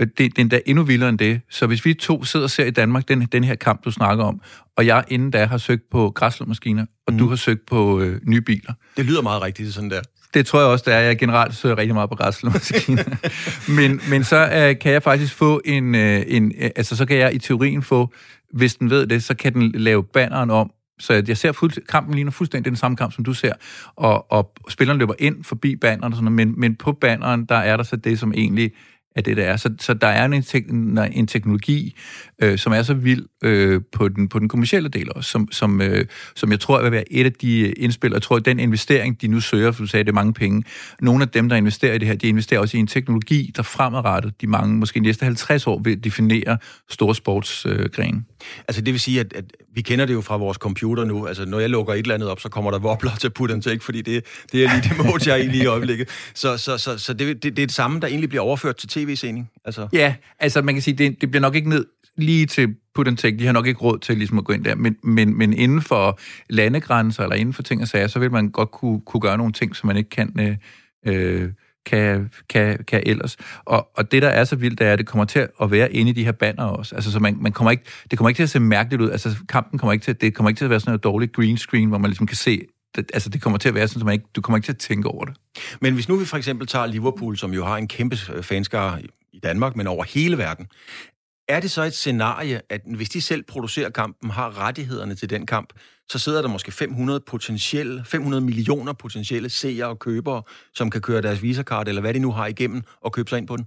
det, det er endda endnu vildere end det. Så hvis vi to sidder og ser i Danmark den, den her kamp, du snakker om, og jeg inden da har søgt på græslåmaskiner, og mm. du har søgt på øh, nye biler. Det lyder meget rigtigt, sådan der. Det tror jeg også, det er. Jeg generelt søger rigtig meget på græslåmaskiner. [LAUGHS] men, men så øh, kan jeg faktisk få en, øh, en... Øh, altså, så kan jeg i teorien få, hvis den ved det, så kan den lave banneren om, så jeg ser fuld, kampen ligner fuldstændig den samme kamp, som du ser, og, og spilleren løber ind forbi banneren, og sådan noget, men, men på banneren, der er der så det, som egentlig af det, der er. Så, så der er en, tek, en teknologi, øh, som er så vild øh, på, den, på den kommercielle del også, som, som, øh, som jeg tror vil være et af de indspil. Jeg tror, at den investering, de nu søger, for du sagde, det er mange penge, nogle af dem, der investerer i det her, de investerer også i en teknologi, der fremadrettet de mange, måske næste 50 år, vil definere store sportsgrene. Øh, altså det vil sige, at, at vi kender det jo fra vores computer nu. Altså når jeg lukker et eller andet op, så kommer der vobler til put and take, fordi det, det er lige det mode, jeg er i lige i øjeblikket. Så, så, så, så det, det, det er det samme, der egentlig bliver overført til tv-scening. Altså. Ja, altså man kan sige, det, det bliver nok ikke ned lige til put and take. De har nok ikke råd til ligesom at gå ind der, men, men, men inden for landegrænser eller inden for ting og sager, så vil man godt kunne, kunne gøre nogle ting, som man ikke kan... Øh, øh, kan, kan, kan ellers. Og, og det, der er så vildt, det er, at det kommer til at være inde i de her banner også. Altså, så man, man kommer ikke, det kommer ikke til at se mærkeligt ud. Altså, kampen kommer ikke til, det kommer ikke til at være sådan noget dårligt green screen, hvor man ligesom kan se det, altså det kommer til at være sådan, at man ikke, du kommer ikke til at tænke over det. Men hvis nu vi for eksempel tager Liverpool, som jo har en kæmpe fanskare i Danmark, men over hele verden, er det så et scenarie, at hvis de selv producerer kampen, har rettighederne til den kamp, så sidder der måske 500, potentielle, 500 millioner potentielle seere og købere, som kan køre deres visakart, eller hvad de nu har igennem, og købe sig ind på den?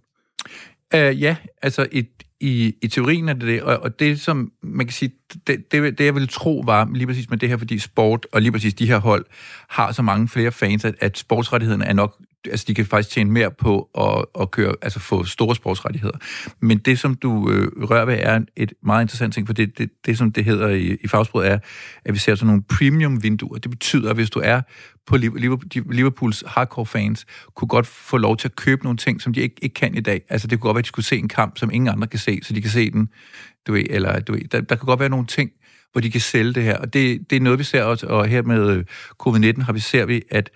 Uh, ja, altså i, i, i teorien er det det, og, og det som man kan sige, det, det, det jeg ville tro var lige præcis med det her, fordi sport og lige præcis de her hold har så mange flere fans, at, at sportsrettighederne er nok altså de kan faktisk tjene mere på at, at køre, altså få store sportsrettigheder. Men det, som du øh, rører ved, er et meget interessant ting, for det, det, det som det hedder i, i fagsproget, er, at vi ser sådan nogle premium-vinduer. Det betyder, at hvis du er på Liverpools hardcore-fans, kunne godt få lov til at købe nogle ting, som de ikke, ikke kan i dag. Altså det kunne godt være, at de skulle se en kamp, som ingen andre kan se, så de kan se den, du ved, eller du ved, der, der kan godt være nogle ting, hvor de kan sælge det her. Og det, det er noget, vi ser også, og her med øh, covid-19 har vi ser vi, at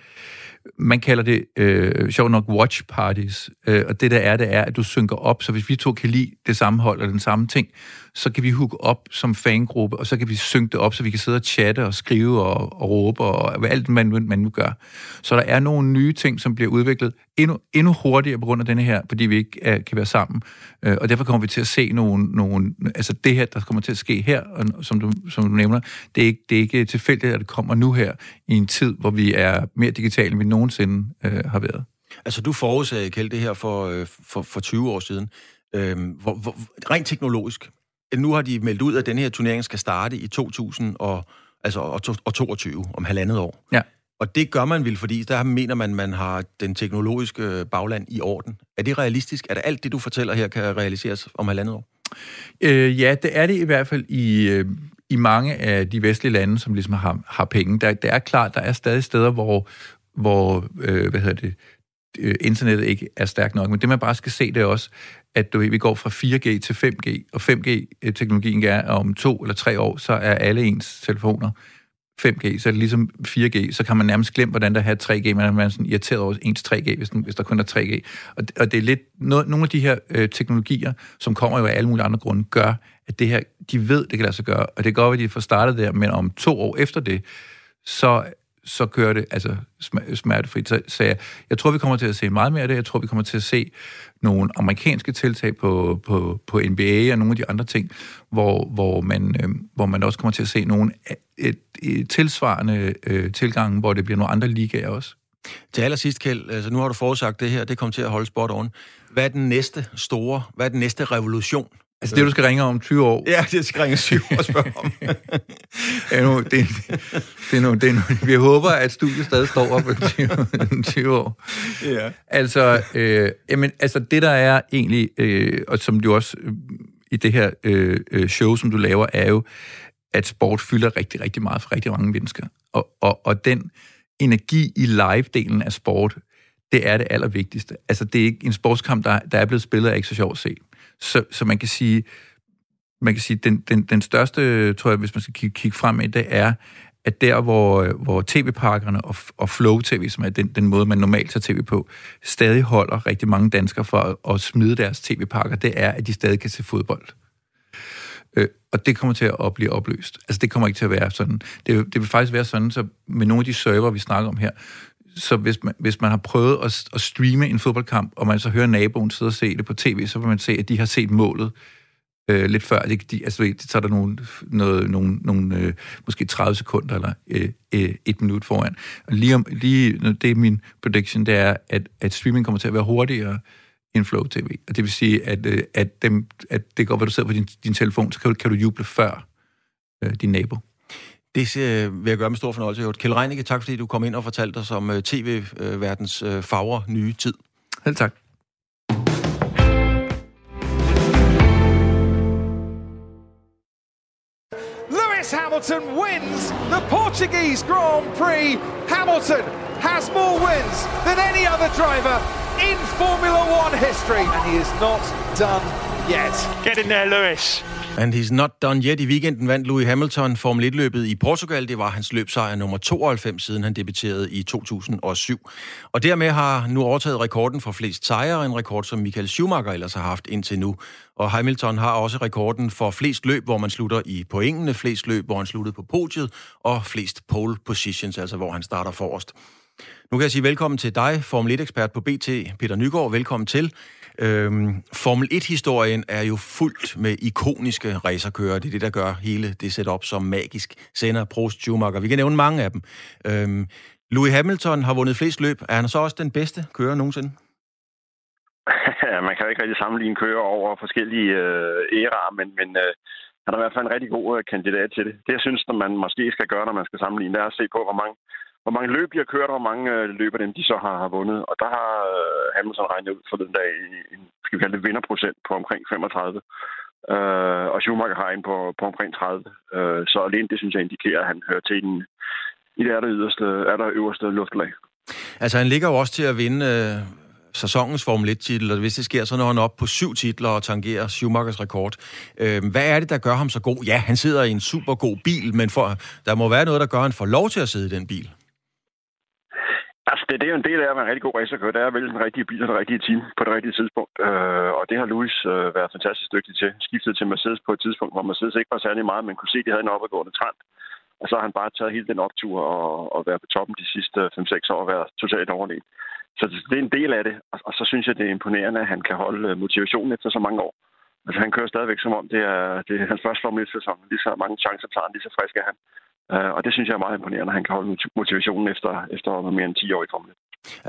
man kalder det, øh, sjovt nok, watch parties. Øh, og det der er, det er, at du synker op. Så hvis vi to kan lide det samme hold eller den samme ting, så kan vi hook op som fangruppe, og så kan vi synke det op, så vi kan sidde og chatte og skrive og, og råbe og alt, man, man nu gør. Så der er nogle nye ting, som bliver udviklet endnu, endnu hurtigere på grund af denne her, fordi vi ikke er, kan være sammen. Øh, og derfor kommer vi til at se nogle, nogle... Altså det her, der kommer til at ske her, og, som, du, som du nævner, det er, ikke, det er ikke tilfældigt, at det kommer nu her, i en tid, hvor vi er mere digitale, end vi nogensinde øh, har været. Altså du forudsagde, Kjeld, det her for, øh, for, for 20 år siden. Øhm, hvor, hvor, rent teknologisk, nu har de meldt ud, at den her turnering skal starte i 2000 og, altså, og, og 22, om halvandet år. Ja. Og det gør man vel, fordi der mener man, man har den teknologiske bagland i orden. Er det realistisk? Er det alt det, du fortæller her, kan realiseres om halvandet år? Øh, ja, det er det i hvert fald i, øh, i mange af de vestlige lande, som ligesom har, har penge. Der, det er klart, der er stadig steder, hvor, hvor øh, hvad hedder det, øh, internettet ikke er stærkt nok. Men det, man bare skal se, det er også, at du, vi går fra 4G til 5G, og 5G-teknologien øh, er, at om to eller tre år, så er alle ens telefoner 5G, så er det ligesom 4G, så kan man nærmest glemme, hvordan der er 3G, man er sådan irriteret over ens 3G, hvis, den, hvis der kun er 3G. Og, og det er lidt, noget, nogle af de her øh, teknologier, som kommer jo af alle mulige andre grunde, gør, at det her, de ved, det kan lade sig gøre, og det går, at de får startet der, men om to år efter det, så så kører det altså smertefrit. Så, så jeg, jeg tror, vi kommer til at se meget mere af det. Jeg tror, vi kommer til at se nogle amerikanske tiltag på, på, på NBA og nogle af de andre ting, hvor, hvor, man, øh, hvor man også kommer til at se nogle øh, et, et tilsvarende øh, tilgang, hvor det bliver nogle andre ligaer også. Til allersidst, Kjeld, altså nu har du forudsagt det her, det kommer til at holde spot on. Hvad er den næste store, hvad er den næste revolution, Altså det, du skal ringe om 20 år? Ja, det skal ringe 20 år og spørge om. [LAUGHS] ja, nu, det, det, er nu, det er nu, vi håber, at studiet stadig står op i 20, 20 år. Ja. Altså, øh, jamen, altså det, der er egentlig, øh, og som du også øh, i det her øh, øh, show, som du laver, er jo, at sport fylder rigtig, rigtig meget for rigtig mange mennesker. Og, og, og den energi i live-delen af sport, det er det allervigtigste. Altså, det er ikke en sportskamp, der, der er blevet spillet, er ikke så sjovt at se. Så, så man kan sige, man kan sige den, den, den største, tror jeg, hvis man skal kigge, kigge frem i det, er, at der, hvor, hvor tv-pakkerne og, og Flow-tv, som er den, den måde, man normalt tager tv på, stadig holder rigtig mange danskere for at, at smide deres tv-pakker, det er, at de stadig kan se fodbold. Øh, og det kommer til at blive opløst. Altså, det kommer ikke til at være sådan. Det, det vil faktisk være sådan, så med nogle af de server, vi snakker om her, så hvis man, hvis man har prøvet at, at streame en fodboldkamp, og man så hører naboen sidde og se det på tv, så vil man se, at de har set målet øh, lidt før. De, de, altså, så er der nogle, noget, nogle, nogle øh, måske 30 sekunder eller øh, øh, et minut foran. Og lige, om, lige det er min prediction, det er, at, at streaming kommer til at være hurtigere end Flow TV. Og det vil sige, at, øh, at, dem, at det går, hvad du sidder på din, din telefon, så kan du, kan du juble før øh, din nabo. Det øh, vil jeg gøre med stor fornøjelse. Kjell Reinicke, tak fordi du kom ind og fortalte os om øh, tv-verdens øh, fagre nye tid. Selv tak. Lewis Hamilton wins the Portuguese Grand Prix. Hamilton has more wins than any other driver in Formula One history, and he is not done yet. Get in there, Lewis. And he's not done yet. I weekenden vandt Louis Hamilton Formel 1-løbet i Portugal. Det var hans løbsejr nummer 92, siden han debuterede i 2007. Og dermed har han nu overtaget rekorden for flest sejre, en rekord, som Michael Schumacher ellers har haft indtil nu. Og Hamilton har også rekorden for flest løb, hvor man slutter i pointene, flest løb, hvor han sluttede på podiet, og flest pole positions, altså hvor han starter forrest. Nu kan jeg sige velkommen til dig, Formel 1-ekspert på BT, Peter Nygaard. Velkommen til. Øhm, Formel 1-historien er jo fuldt med ikoniske racerkører. Det er det, der gør hele det setup som magisk. Senna, Prost, Schumacher. Vi kan nævne mange af dem. Øhm, Louis Hamilton har vundet flest løb. Er han så også den bedste kører nogensinde? [LAUGHS] man kan jo ikke rigtig sammenligne kører over forskellige øh, æraer, men, men øh, han er i hvert fald en rigtig god øh, kandidat til det. Det, jeg synes, når man måske skal gøre, når man skal sammenligne, det er at se på, hvor mange hvor mange løb de har kørt, og hvor mange øh, løb af dem de så har, har vundet. Og der har øh, Hamilton regnet ud for den dag en, skal vi kalde det, vinderprocent på omkring 35. Øh, og Schumacher har en på, på omkring 30. Øh, så alene det, synes jeg, indikerer, at han hører til den, i det der, yderste, er der øverste luftlag. Altså, han ligger jo også til at vinde øh, sæsonens Formel 1-titel, og hvis det sker, så når han op på syv titler og tangerer Schumachers rekord. Øh, hvad er det, der gør ham så god? Ja, han sidder i en super god bil, men for, der må være noget, der gør, at han får lov til at sidde i den bil. Altså, det, det er jo en del af at være en rigtig god racerkører. Det er at vælge den rigtige bil og det rigtige team på det rigtige tidspunkt. Øh, og det har Louis øh, været fantastisk dygtig til. Skiftet til Mercedes på et tidspunkt, hvor Mercedes ikke var særlig meget, men kunne se, at de havde en opadgående trend. Og så har han bare taget hele den optur og, og været på toppen de sidste 5-6 år og været totalt overlegen. Så det er en del af det. Og, og så synes jeg, det er imponerende, at han kan holde øh, motivationen efter så mange år. Altså, han kører stadigvæk som om, det er, det er hans første Formel 1-sæson. Lige så mange chancer tager han, lige så frisk er han. Uh, og det synes jeg er meget imponerende, at han kan holde motivationen efter, efter mere end 10 år i Formel 1.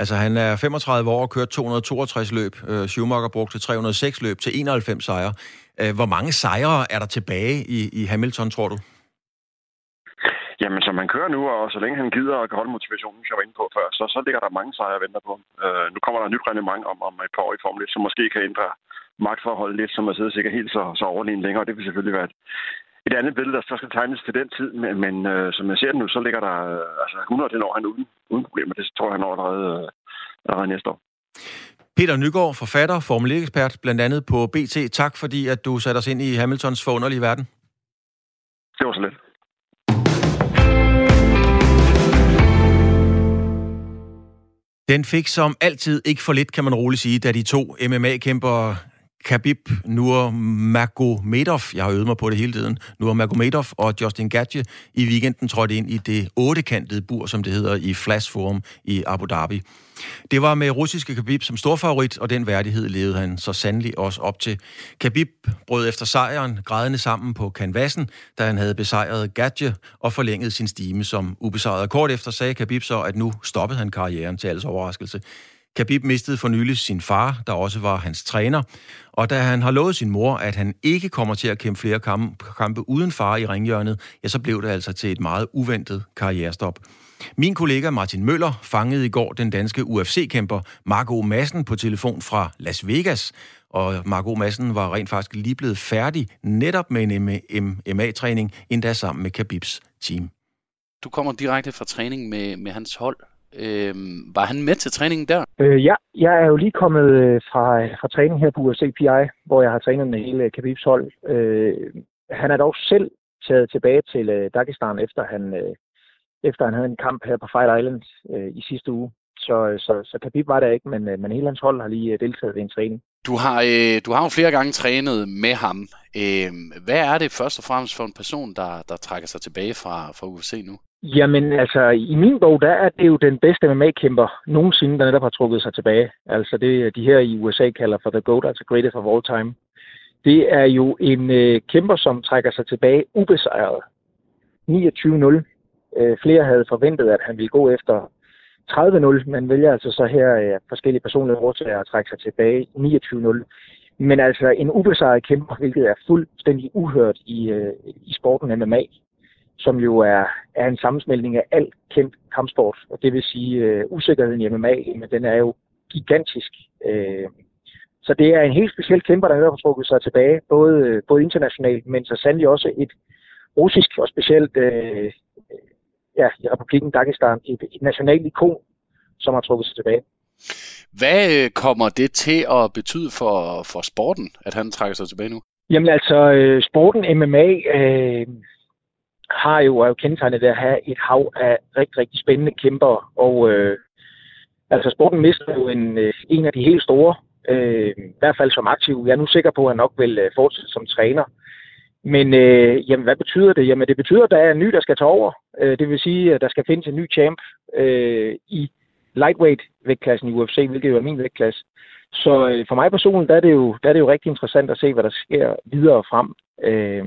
Altså, han er 35 år og kørt 262 løb. Uh, Schumacher brugte 306 løb til 91 sejre. Uh, hvor mange sejre er der tilbage i, i Hamilton, tror du? Jamen, som han kører nu, og så længe han gider at holde motivationen, som jeg var inde på før, så, så ligger der mange sejre og venter på. Uh, nu kommer der et nyt reglement om, om et par år i Formel 1, som måske kan ændre magtforholdet lidt, som er siddet sikkert helt så, så overlegen længere. Det vil selvfølgelig være et, et andet billede, der så skal tegnes til den tid, men, men uh, som jeg ser det nu, så ligger der uh, altså 100 det når han uden, uden problemer. Det tror jeg, han når allerede, uh, allerede næste år. Peter Nygaard, forfatter, Formel ekspert blandt andet på BT. Tak fordi, at du satte os ind i Hamiltons forunderlige verden. Det var så lidt. Den fik som altid ikke for lidt, kan man roligt sige, da de to MMA-kæmpere Khabib Nurmagomedov, jeg har øvet mig på det hele tiden, Nurmagomedov og Justin Gaethje i weekenden trådte ind i det ottekantede bur, som det hedder, i Flash Forum i Abu Dhabi. Det var med russiske Khabib som storfavorit, og den værdighed levede han så sandelig også op til. Khabib brød efter sejren grædende sammen på kanvassen, da han havde besejret Gaethje og forlænget sin stime som ubesejret. Kort efter sagde Khabib så, at nu stoppede han karrieren til alles overraskelse. Khabib mistede for nylig sin far, der også var hans træner, og da han har lovet sin mor, at han ikke kommer til at kæmpe flere kampe uden far i ringhjørnet, ja, så blev det altså til et meget uventet karrierestop. Min kollega Martin Møller fangede i går den danske UFC-kæmper Marco Madsen på telefon fra Las Vegas, og Marco Madsen var rent faktisk lige blevet færdig netop med en MMA-træning, endda sammen med Khabibs team. Du kommer direkte fra træning med, med hans hold. Øh, var han med til træningen der? Øh, ja, jeg er jo lige kommet øh, fra, fra træning her på UFCPI, hvor jeg har trænet med hele Khabibs hold. Øh, han er dog selv taget tilbage til øh, Dagestan, efter han, øh, efter han havde en kamp her på Fight Island øh, i sidste uge. Så, så, så Khabib var der ikke, men, øh, men hele hans hold har lige deltaget i en træning. Du har, øh, du har jo flere gange trænet med ham. Øh, hvad er det først og fremmest for en person, der, der trækker sig tilbage fra, fra UFC nu? Jamen altså, i min bog, der er det jo den bedste MMA-kæmper nogensinde, der netop har trukket sig tilbage. Altså det, de her i USA kalder for The GOAT, altså Greatest of All Time. Det er jo en øh, kæmper, som trækker sig tilbage ubesejret. 29-0. Øh, flere havde forventet, at han ville gå efter 30-0, men vælger altså så her øh, forskellige personlige årsager at trække sig tilbage 29-0. Men altså en ubesejret kæmper, hvilket er fuldstændig uhørt i, øh, i sporten MMA, som jo er, er en sammensmeltning af alt kendt kampsport. Og det vil sige, øh, usikkerheden i MMA, men den er jo gigantisk. Øh, så det er en helt speciel kæmper, der har trukket sig tilbage, både, øh, både internationalt, men så sandelig også et russisk og specielt øh, ja, i Republiken Dagestan, et, et nationalt ikon, som har trukket sig tilbage. Hvad øh, kommer det til at betyde for, for sporten, at han trækker sig tilbage nu? Jamen altså, øh, sporten MMA øh, har jo, er jo kendetegnet ved at have et hav af rigtig, rigtig spændende kæmper, og øh, altså sporten mister jo en, øh, en af de helt store, øh, i hvert fald som aktiv. Jeg er nu sikker på, at han nok vil fortsætte som træner. Men øh, jamen, hvad betyder det? Jamen, det betyder, at der er en ny, der skal tage over. Øh, det vil sige, at der skal findes en ny champ øh, i lightweight-vægtklassen i UFC, hvilket jo er min vægtklasse. Så øh, for mig personligt, der er, det jo, der er det jo rigtig interessant at se, hvad der sker videre frem. Øh,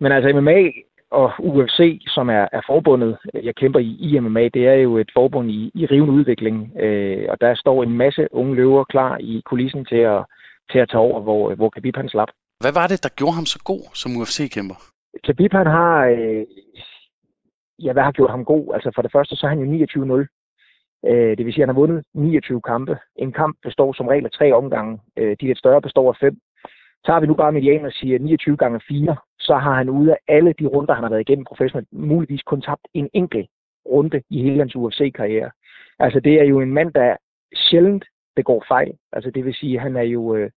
men altså MMA og UFC, som er, er forbundet, jeg kæmper i, i MMA, det er jo et forbund i, i rivende udvikling. Øh, og der står en masse unge løver klar i kulissen til at, til at tage over, hvor, hvor Khabib han slap. Hvad var det, der gjorde ham så god som UFC-kæmper? Khabib han har... Øh, ja, hvad har gjort ham god? Altså for det første, så er han jo 29-0. Øh, det vil sige, at han har vundet 29 kampe. En kamp består som regel af tre omgange. Øh, de lidt større består af fem. Tager vi nu bare median og siger 29 gange 4, så har han ude af alle de runder, han har været igennem professionelt, muligvis kun tabt en enkelt runde i hele hans UFC-karriere. Altså det er jo en mand, der sjældent begår fejl. Altså det vil sige, at han er jo øh,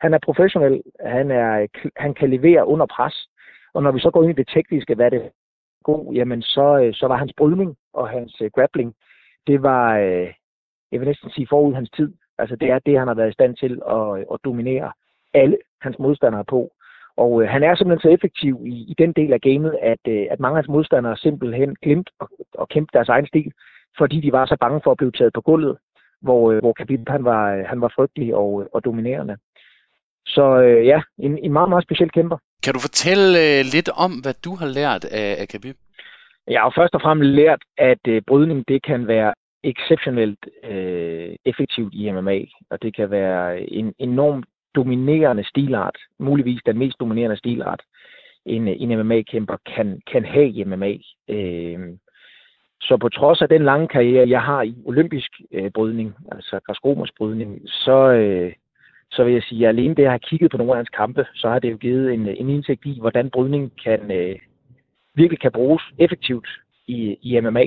han er professionel, han, er, han kan levere under pres, og når vi så går ind i det tekniske, hvad det er god, jamen så, øh, så var hans brydning og hans øh, grappling, det var, øh, jeg vil næsten sige forud hans tid. Altså det er det, han har været i stand til at, at dominere alle hans modstandere på. Og øh, han er simpelthen så effektiv i, i den del af gamet, at, øh, at mange af hans modstandere simpelthen glemte at, at kæmpe deres egen stil, fordi de var så bange for at blive taget på gulvet, hvor, øh, hvor Khabib han var, han var frygtelig og, og dominerende. Så øh, ja, en, en meget, meget speciel kæmper. Kan du fortælle øh, lidt om, hvad du har lært af, af Khabib? Jeg har først og fremmest lært, at øh, brydning det kan være exceptionelt øh, effektivt i MMA, og det kan være en enormt dominerende stilart, muligvis den mest dominerende stilart, en, en MMA-kæmper kan, kan have i MMA. Øh, så på trods af den lange karriere, jeg har i olympisk øh, brydning, altså græskromers brydning, så, øh, så vil jeg sige, at alene det at have kigget på nogle af hans kampe, så har det jo givet en, en indsigt i, hvordan brydning kan, øh, virkelig kan bruges effektivt i, i MMA.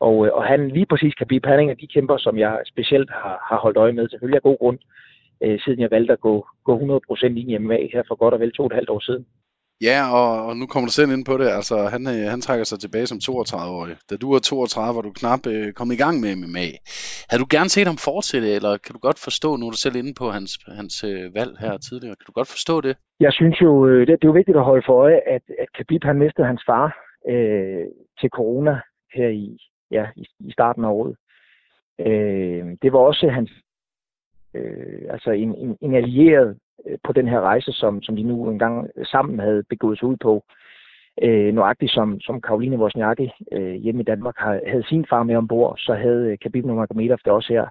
Og, øh, og han lige præcis kan blive panning af de kæmper, som jeg specielt har, har holdt øje med, selvfølgelig af god grund, øh, siden jeg valgte at gå, gå 100% ind i MMA her for godt og vel to og et halvt år siden. Ja, og, og nu kommer du selv ind på det. Altså, han, øh, han trækker sig tilbage som 32-årig. Da du var 32, var du knap øh, kommet i gang med MMA. Har du gerne set ham fortsætte, eller kan du godt forstå, nu er du selv inde på hans, hans øh, valg her tidligere, kan du godt forstå det? Jeg synes jo, øh, det, det er jo vigtigt at holde for øje, at, at Khabib han mistede hans far øh, til corona her i, ja, i, i starten af året. Øh, det var også hans øh, altså en, en, en allieret Øh, på den her rejse, som, som de nu engang sammen havde begået sig ud på. Øh, nøjagtigt som, som Karoline Wozniacki øh, hjemme i Danmark har, havde sin far med ombord, så havde øh, Khabib Nurmagomedov det også her.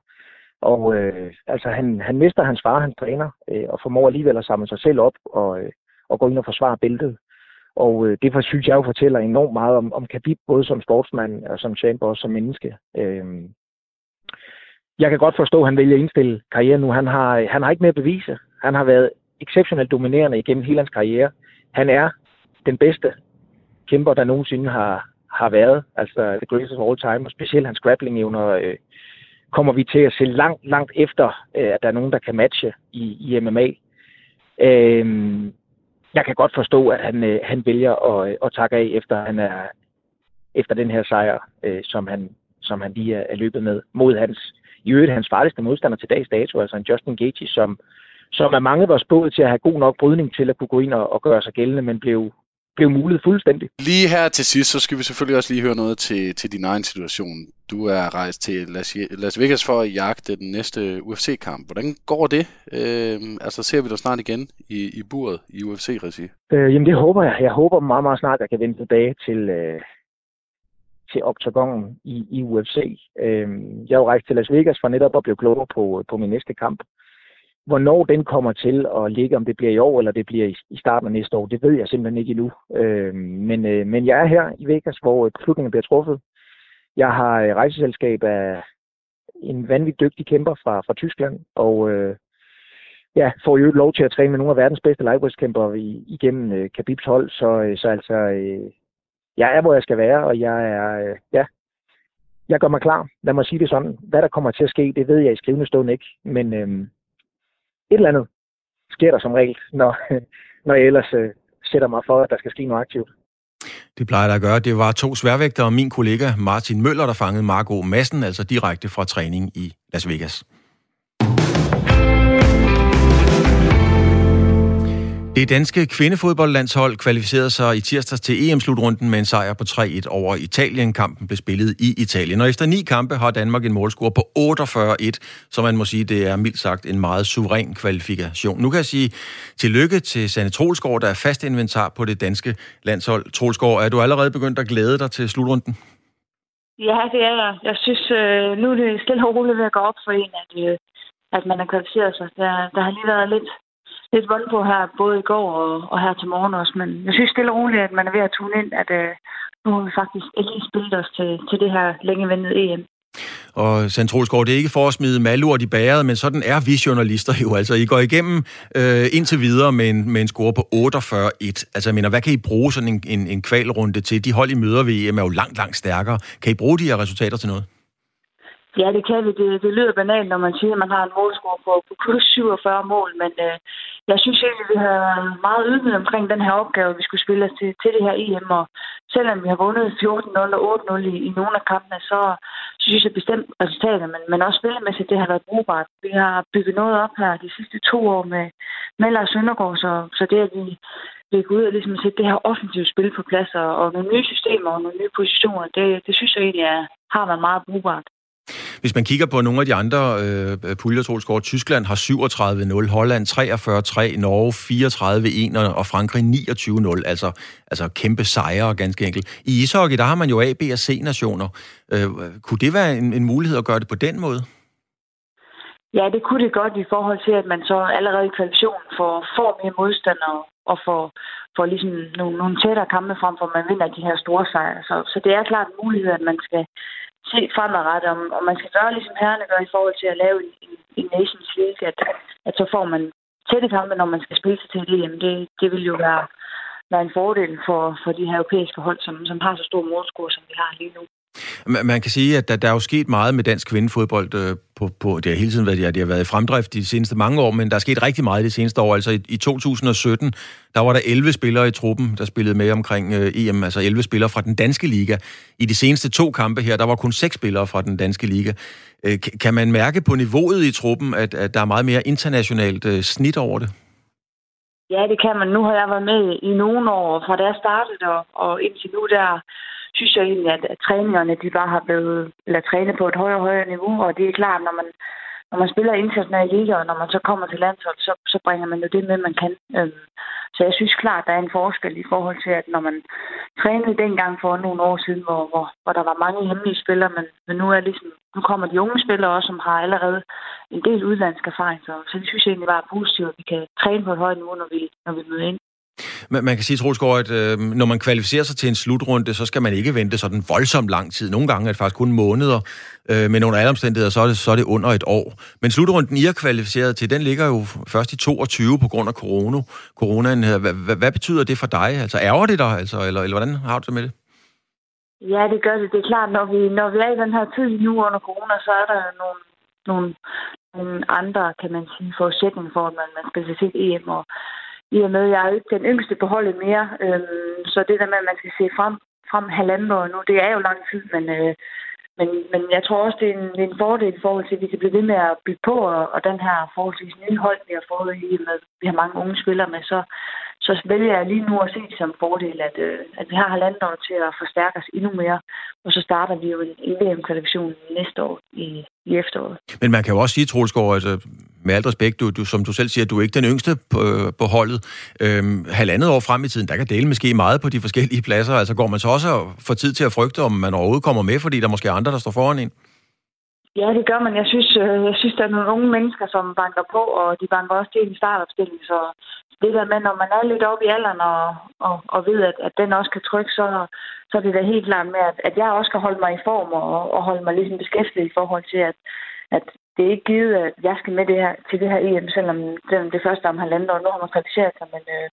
Og øh, altså han, han mister hans far, han træner, øh, og formår alligevel at samle sig selv op og, øh, og gå ind og forsvare bæltet. Og øh, det synes jeg jo fortæller enormt meget om, om Khabib, både som sportsmand og som champ og som menneske. Øh, jeg kan godt forstå, at han vælger at indstille karrieren nu. Han har, øh, han har ikke mere at bevise. Han har været exceptionelt dominerende igennem hele hans karriere. Han er den bedste kæmper, der nogensinde har, har været. Altså the greatest of all time, og specielt hans grappling-evner øh, kommer vi til at se langt, langt efter, øh, at der er nogen, der kan matche i, i MMA. Øh, jeg kan godt forstå, at han, øh, han vælger at, øh, at takke af, efter han er efter den her sejr, øh, som, han, som han lige er, er løbet med mod hans, i øvrigt hans farligste modstander til dags dato, altså en Justin Gaethje, som, som er mange var spået til at have god nok brydning til at kunne gå ind og, og gøre sig gældende, men blev, blev muligt fuldstændig. Lige her til sidst, så skal vi selvfølgelig også lige høre noget til, til din egen situation. Du er rejst til Las, Las Vegas for at jagte den næste UFC-kamp. Hvordan går det? Øh, altså ser vi dig snart igen i, i buret i UFC-regi? Øh, jamen det håber jeg. Jeg håber meget, meget snart, at jeg kan vende tilbage til, øh, til oktagonen i, i UFC. Øhm, jeg er jo rejst til Las Vegas for netop at blive klogere på, på min næste kamp. Hvornår den kommer til at ligge, om det bliver i år eller det bliver i, starten af næste år, det ved jeg simpelthen ikke endnu. Øh, men, øh, men jeg er her i Vegas, hvor øh, beslutningen bliver truffet. Jeg har et rejseselskab af en vanvittig dygtig kæmper fra, fra Tyskland, og øh, ja, får jo lov til at træne med nogle af verdens bedste lightweight-kæmpere igennem øh, Khabibs hold, så, øh, så altså, øh, jeg er, hvor jeg skal være, og jeg er, øh, ja, jeg gør mig klar. Lad mig sige det sådan. Hvad der kommer til at ske, det ved jeg i skrivende stund ikke, men øh, et eller andet sker der som regel, når, [LAUGHS] når jeg ellers øh, sætter mig for, at der skal ske noget aktivt. Det plejer der at gøre. Det var to sværvægtere og min kollega Martin Møller, der fangede Marco Massen, altså direkte fra træning i Las Vegas. Det danske kvindefodboldlandshold kvalificerede sig i tirsdags til EM-slutrunden med en sejr på 3-1 over Italien. Kampen blev spillet i Italien. Og efter ni kampe har Danmark en målscore på 48-1, så man må sige, det er mildt sagt en meget suveræn kvalifikation. Nu kan jeg sige tillykke til Sanne Trolsgaard, der er fast inventar på det danske landshold. Trolsgaard, er du allerede begyndt at glæde dig til slutrunden? Ja, det er jeg. Jeg synes, øh, nu er det stille og roligt ved at gå op for en, at, øh, at man har kvalificeret sig. Der, der har lige været lidt lidt vold på her, både i går og, og her til morgen også. Men jeg synes stille og roligt, at man er ved at tune ind, at øh, nu har vi faktisk endelig spillet os til, til det her længe ventede EM. Og Sandrolsgaard, det er ikke for at smide malurt i bæret, men sådan er vi journalister jo. Altså, I går igennem øh, indtil videre med en, med en score på 48-1. Altså, jeg mener, hvad kan I bruge sådan en, en, en kvalrunde til? De hold, I møder ved EM er jo langt, langt stærkere. Kan I bruge de her resultater til noget? Ja, det kan vi. Det, det lyder banalt, når man siger, at man har en målscore på, på plus 47 mål, men øh, jeg synes egentlig, at vi har meget ydmyget omkring den her opgave, vi skulle spille os til, til det her EM, og selvom vi har vundet 14-0 og 8-0 i, i nogle af kampene, så, så synes jeg bestemt resultatet, men, men også spillemæssigt, det har været brugbart. Vi har bygget noget op her de sidste to år med, med Lars Søndergaard, så, så det, at vi, vi går ud og ligesom sætte det her offensive spil på plads, og, og nogle nye systemer og nogle nye positioner, det, det synes jeg egentlig er, har været meget brugbart. Hvis man kigger på nogle af de andre øh, puljer, Troelsgaard, Tyskland har 37-0, Holland 43-3, Norge 34-1 og Frankrig 29-0, altså, altså kæmpe sejre ganske enkelt. I ishockey, der har man jo A, B og C-nationer. Øh, kunne det være en, en mulighed at gøre det på den måde? Ja, det kunne det godt i forhold til, at man så allerede i kvalifikationen får, får mere modstandere og får, får ligesom nogle, nogle tættere kampe frem for, man vinder de her store sejre. Så, så det er klart en mulighed, at man skal, se fremadrettet, om, om man skal gøre ligesom herrerne gør i forhold til at lave en, en, en Nations League, at, at så får man tætte kampe, når man skal spille sig til det. Jamen det, det vil jo være, være en fordel for, for de her europæiske hold, som, som har så stor målscore, som vi har lige nu. Man kan sige, at der, der er jo sket meget med dansk kvindefodbold. Øh, på, på, det har hele tiden været, ja, det har været i fremdrift de seneste mange år, men der er sket rigtig meget de seneste år. Altså i, i 2017, der var der 11 spillere i truppen, der spillede med omkring øh, EM, altså 11 spillere fra den danske liga. I de seneste to kampe her, der var kun 6 spillere fra den danske liga. Øh, kan man mærke på niveauet i truppen, at, at der er meget mere internationalt øh, snit over det? Ja, det kan man. Nu har jeg været med i nogle år, fra da jeg startede, og, og indtil nu der synes jeg egentlig, at, at træningerne de bare har blevet eller trænet på et højere og højere niveau, og det er klart, når man, når man spiller internationale liga, og når man så kommer til landshold, så, så bringer man jo det med, man kan. Øhm, så jeg synes klart, der er en forskel i forhold til, at når man trænede dengang for nogle år siden, hvor, hvor, hvor der var mange hemmelige spillere, men, men nu, er ligesom, nu kommer de unge spillere også, som har allerede en del udlandsk erfaring. Så, så det synes jeg egentlig bare er positivt, at vi kan træne på et højt niveau, når vi, når vi møder ind. Man, man kan sige, Troelsgaard, at øh, når man kvalificerer sig til en slutrunde, så skal man ikke vente sådan voldsomt lang tid. Nogle gange er det faktisk kun måneder, øh, men under alle omstændigheder, så er, det, så er det under et år. Men slutrunden, I er kvalificeret til, den ligger jo først i 22 på grund af corona. coronaen. Hvad, hvad, hvad betyder det for dig? Altså ærger det dig, altså, eller, eller hvordan har du det med det? Ja, det gør det. Det er klart, når vi, når vi er i den her tid nu under corona, så er der nogle, nogle, nogle andre, kan man sige, forudsætninger for, at man, man skal se EM. Og i og med, at jeg er ikke den yngste på holdet mere. Øh, så det der med, at man skal se frem, frem halvandet år nu, det er jo lang tid, men, øh, men, men jeg tror også, det er, en, det er en fordel i forhold til, at vi kan blive ved med at bygge på, og, og den her forholdsvis nye hold, vi har fået i, med vi har mange unge spillere med, så, så vælger jeg lige nu at se det som fordel, at, øh, at vi har halvandet år til at forstærke os endnu mere, og så starter vi jo en, en VM-kvalifikation næste år i, i efteråret. Men man kan jo også sige, Troelsgaard, at altså, med alt respekt, du, du, som du selv siger, du er ikke den yngste på, på holdet. Øhm, halvandet år frem i tiden, der kan dele måske meget på de forskellige pladser. Altså går man så også og får tid til at frygte, om man overhovedet kommer med, fordi der er måske andre, der står foran en? Ja, det gør man. Jeg synes, øh, jeg synes, der er nogle unge mennesker, som banker på, og de banker også til en startopstilling. Så det der med, når man er lidt oppe i alderen og, og, og ved, at, at den også kan trykke, så, så er det da helt klart med, at, at jeg også skal holde mig i form og, og holde mig ligesom beskæftiget i forhold til, at, at det er ikke givet, at jeg skal med det her, til det her EM, selvom, selvom det første om halvandet år, nu har man kvalificeret sig. Men, øh,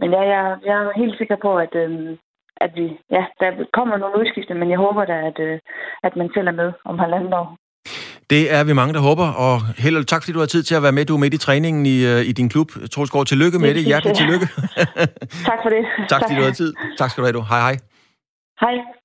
men ja, jeg, jeg er helt sikker på, at, øh, at vi, ja, der kommer nogle udskifte, men jeg håber da, at, øh, at man selv er med om halvandet år. Det er vi mange, der håber, og held tak fordi du har tid til at være med. Du er midt i træningen i, uh, i din klub. Troels Gård, tillykke med det. Hjertelig tillykke. tak for det. tak fordi du har tid. Tak skal du have, du. Hej hej. Hej.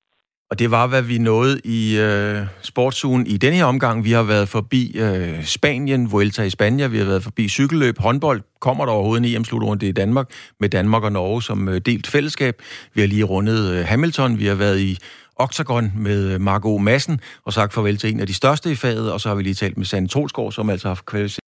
Og det var, hvad vi nåede i øh, sportsugen i denne her omgang. Vi har været forbi øh, Spanien, Vuelta i Spanien, vi har været forbi cykelløb, håndbold. Kommer der overhovedet en EM-slutrunde i Danmark med Danmark og Norge som øh, delt fællesskab? Vi har lige rundet øh, Hamilton, vi har været i Octagon med øh, Marco Massen og sagt farvel til en af de største i faget, og så har vi lige talt med Sande Tolsgaard, som altså har kvalificeret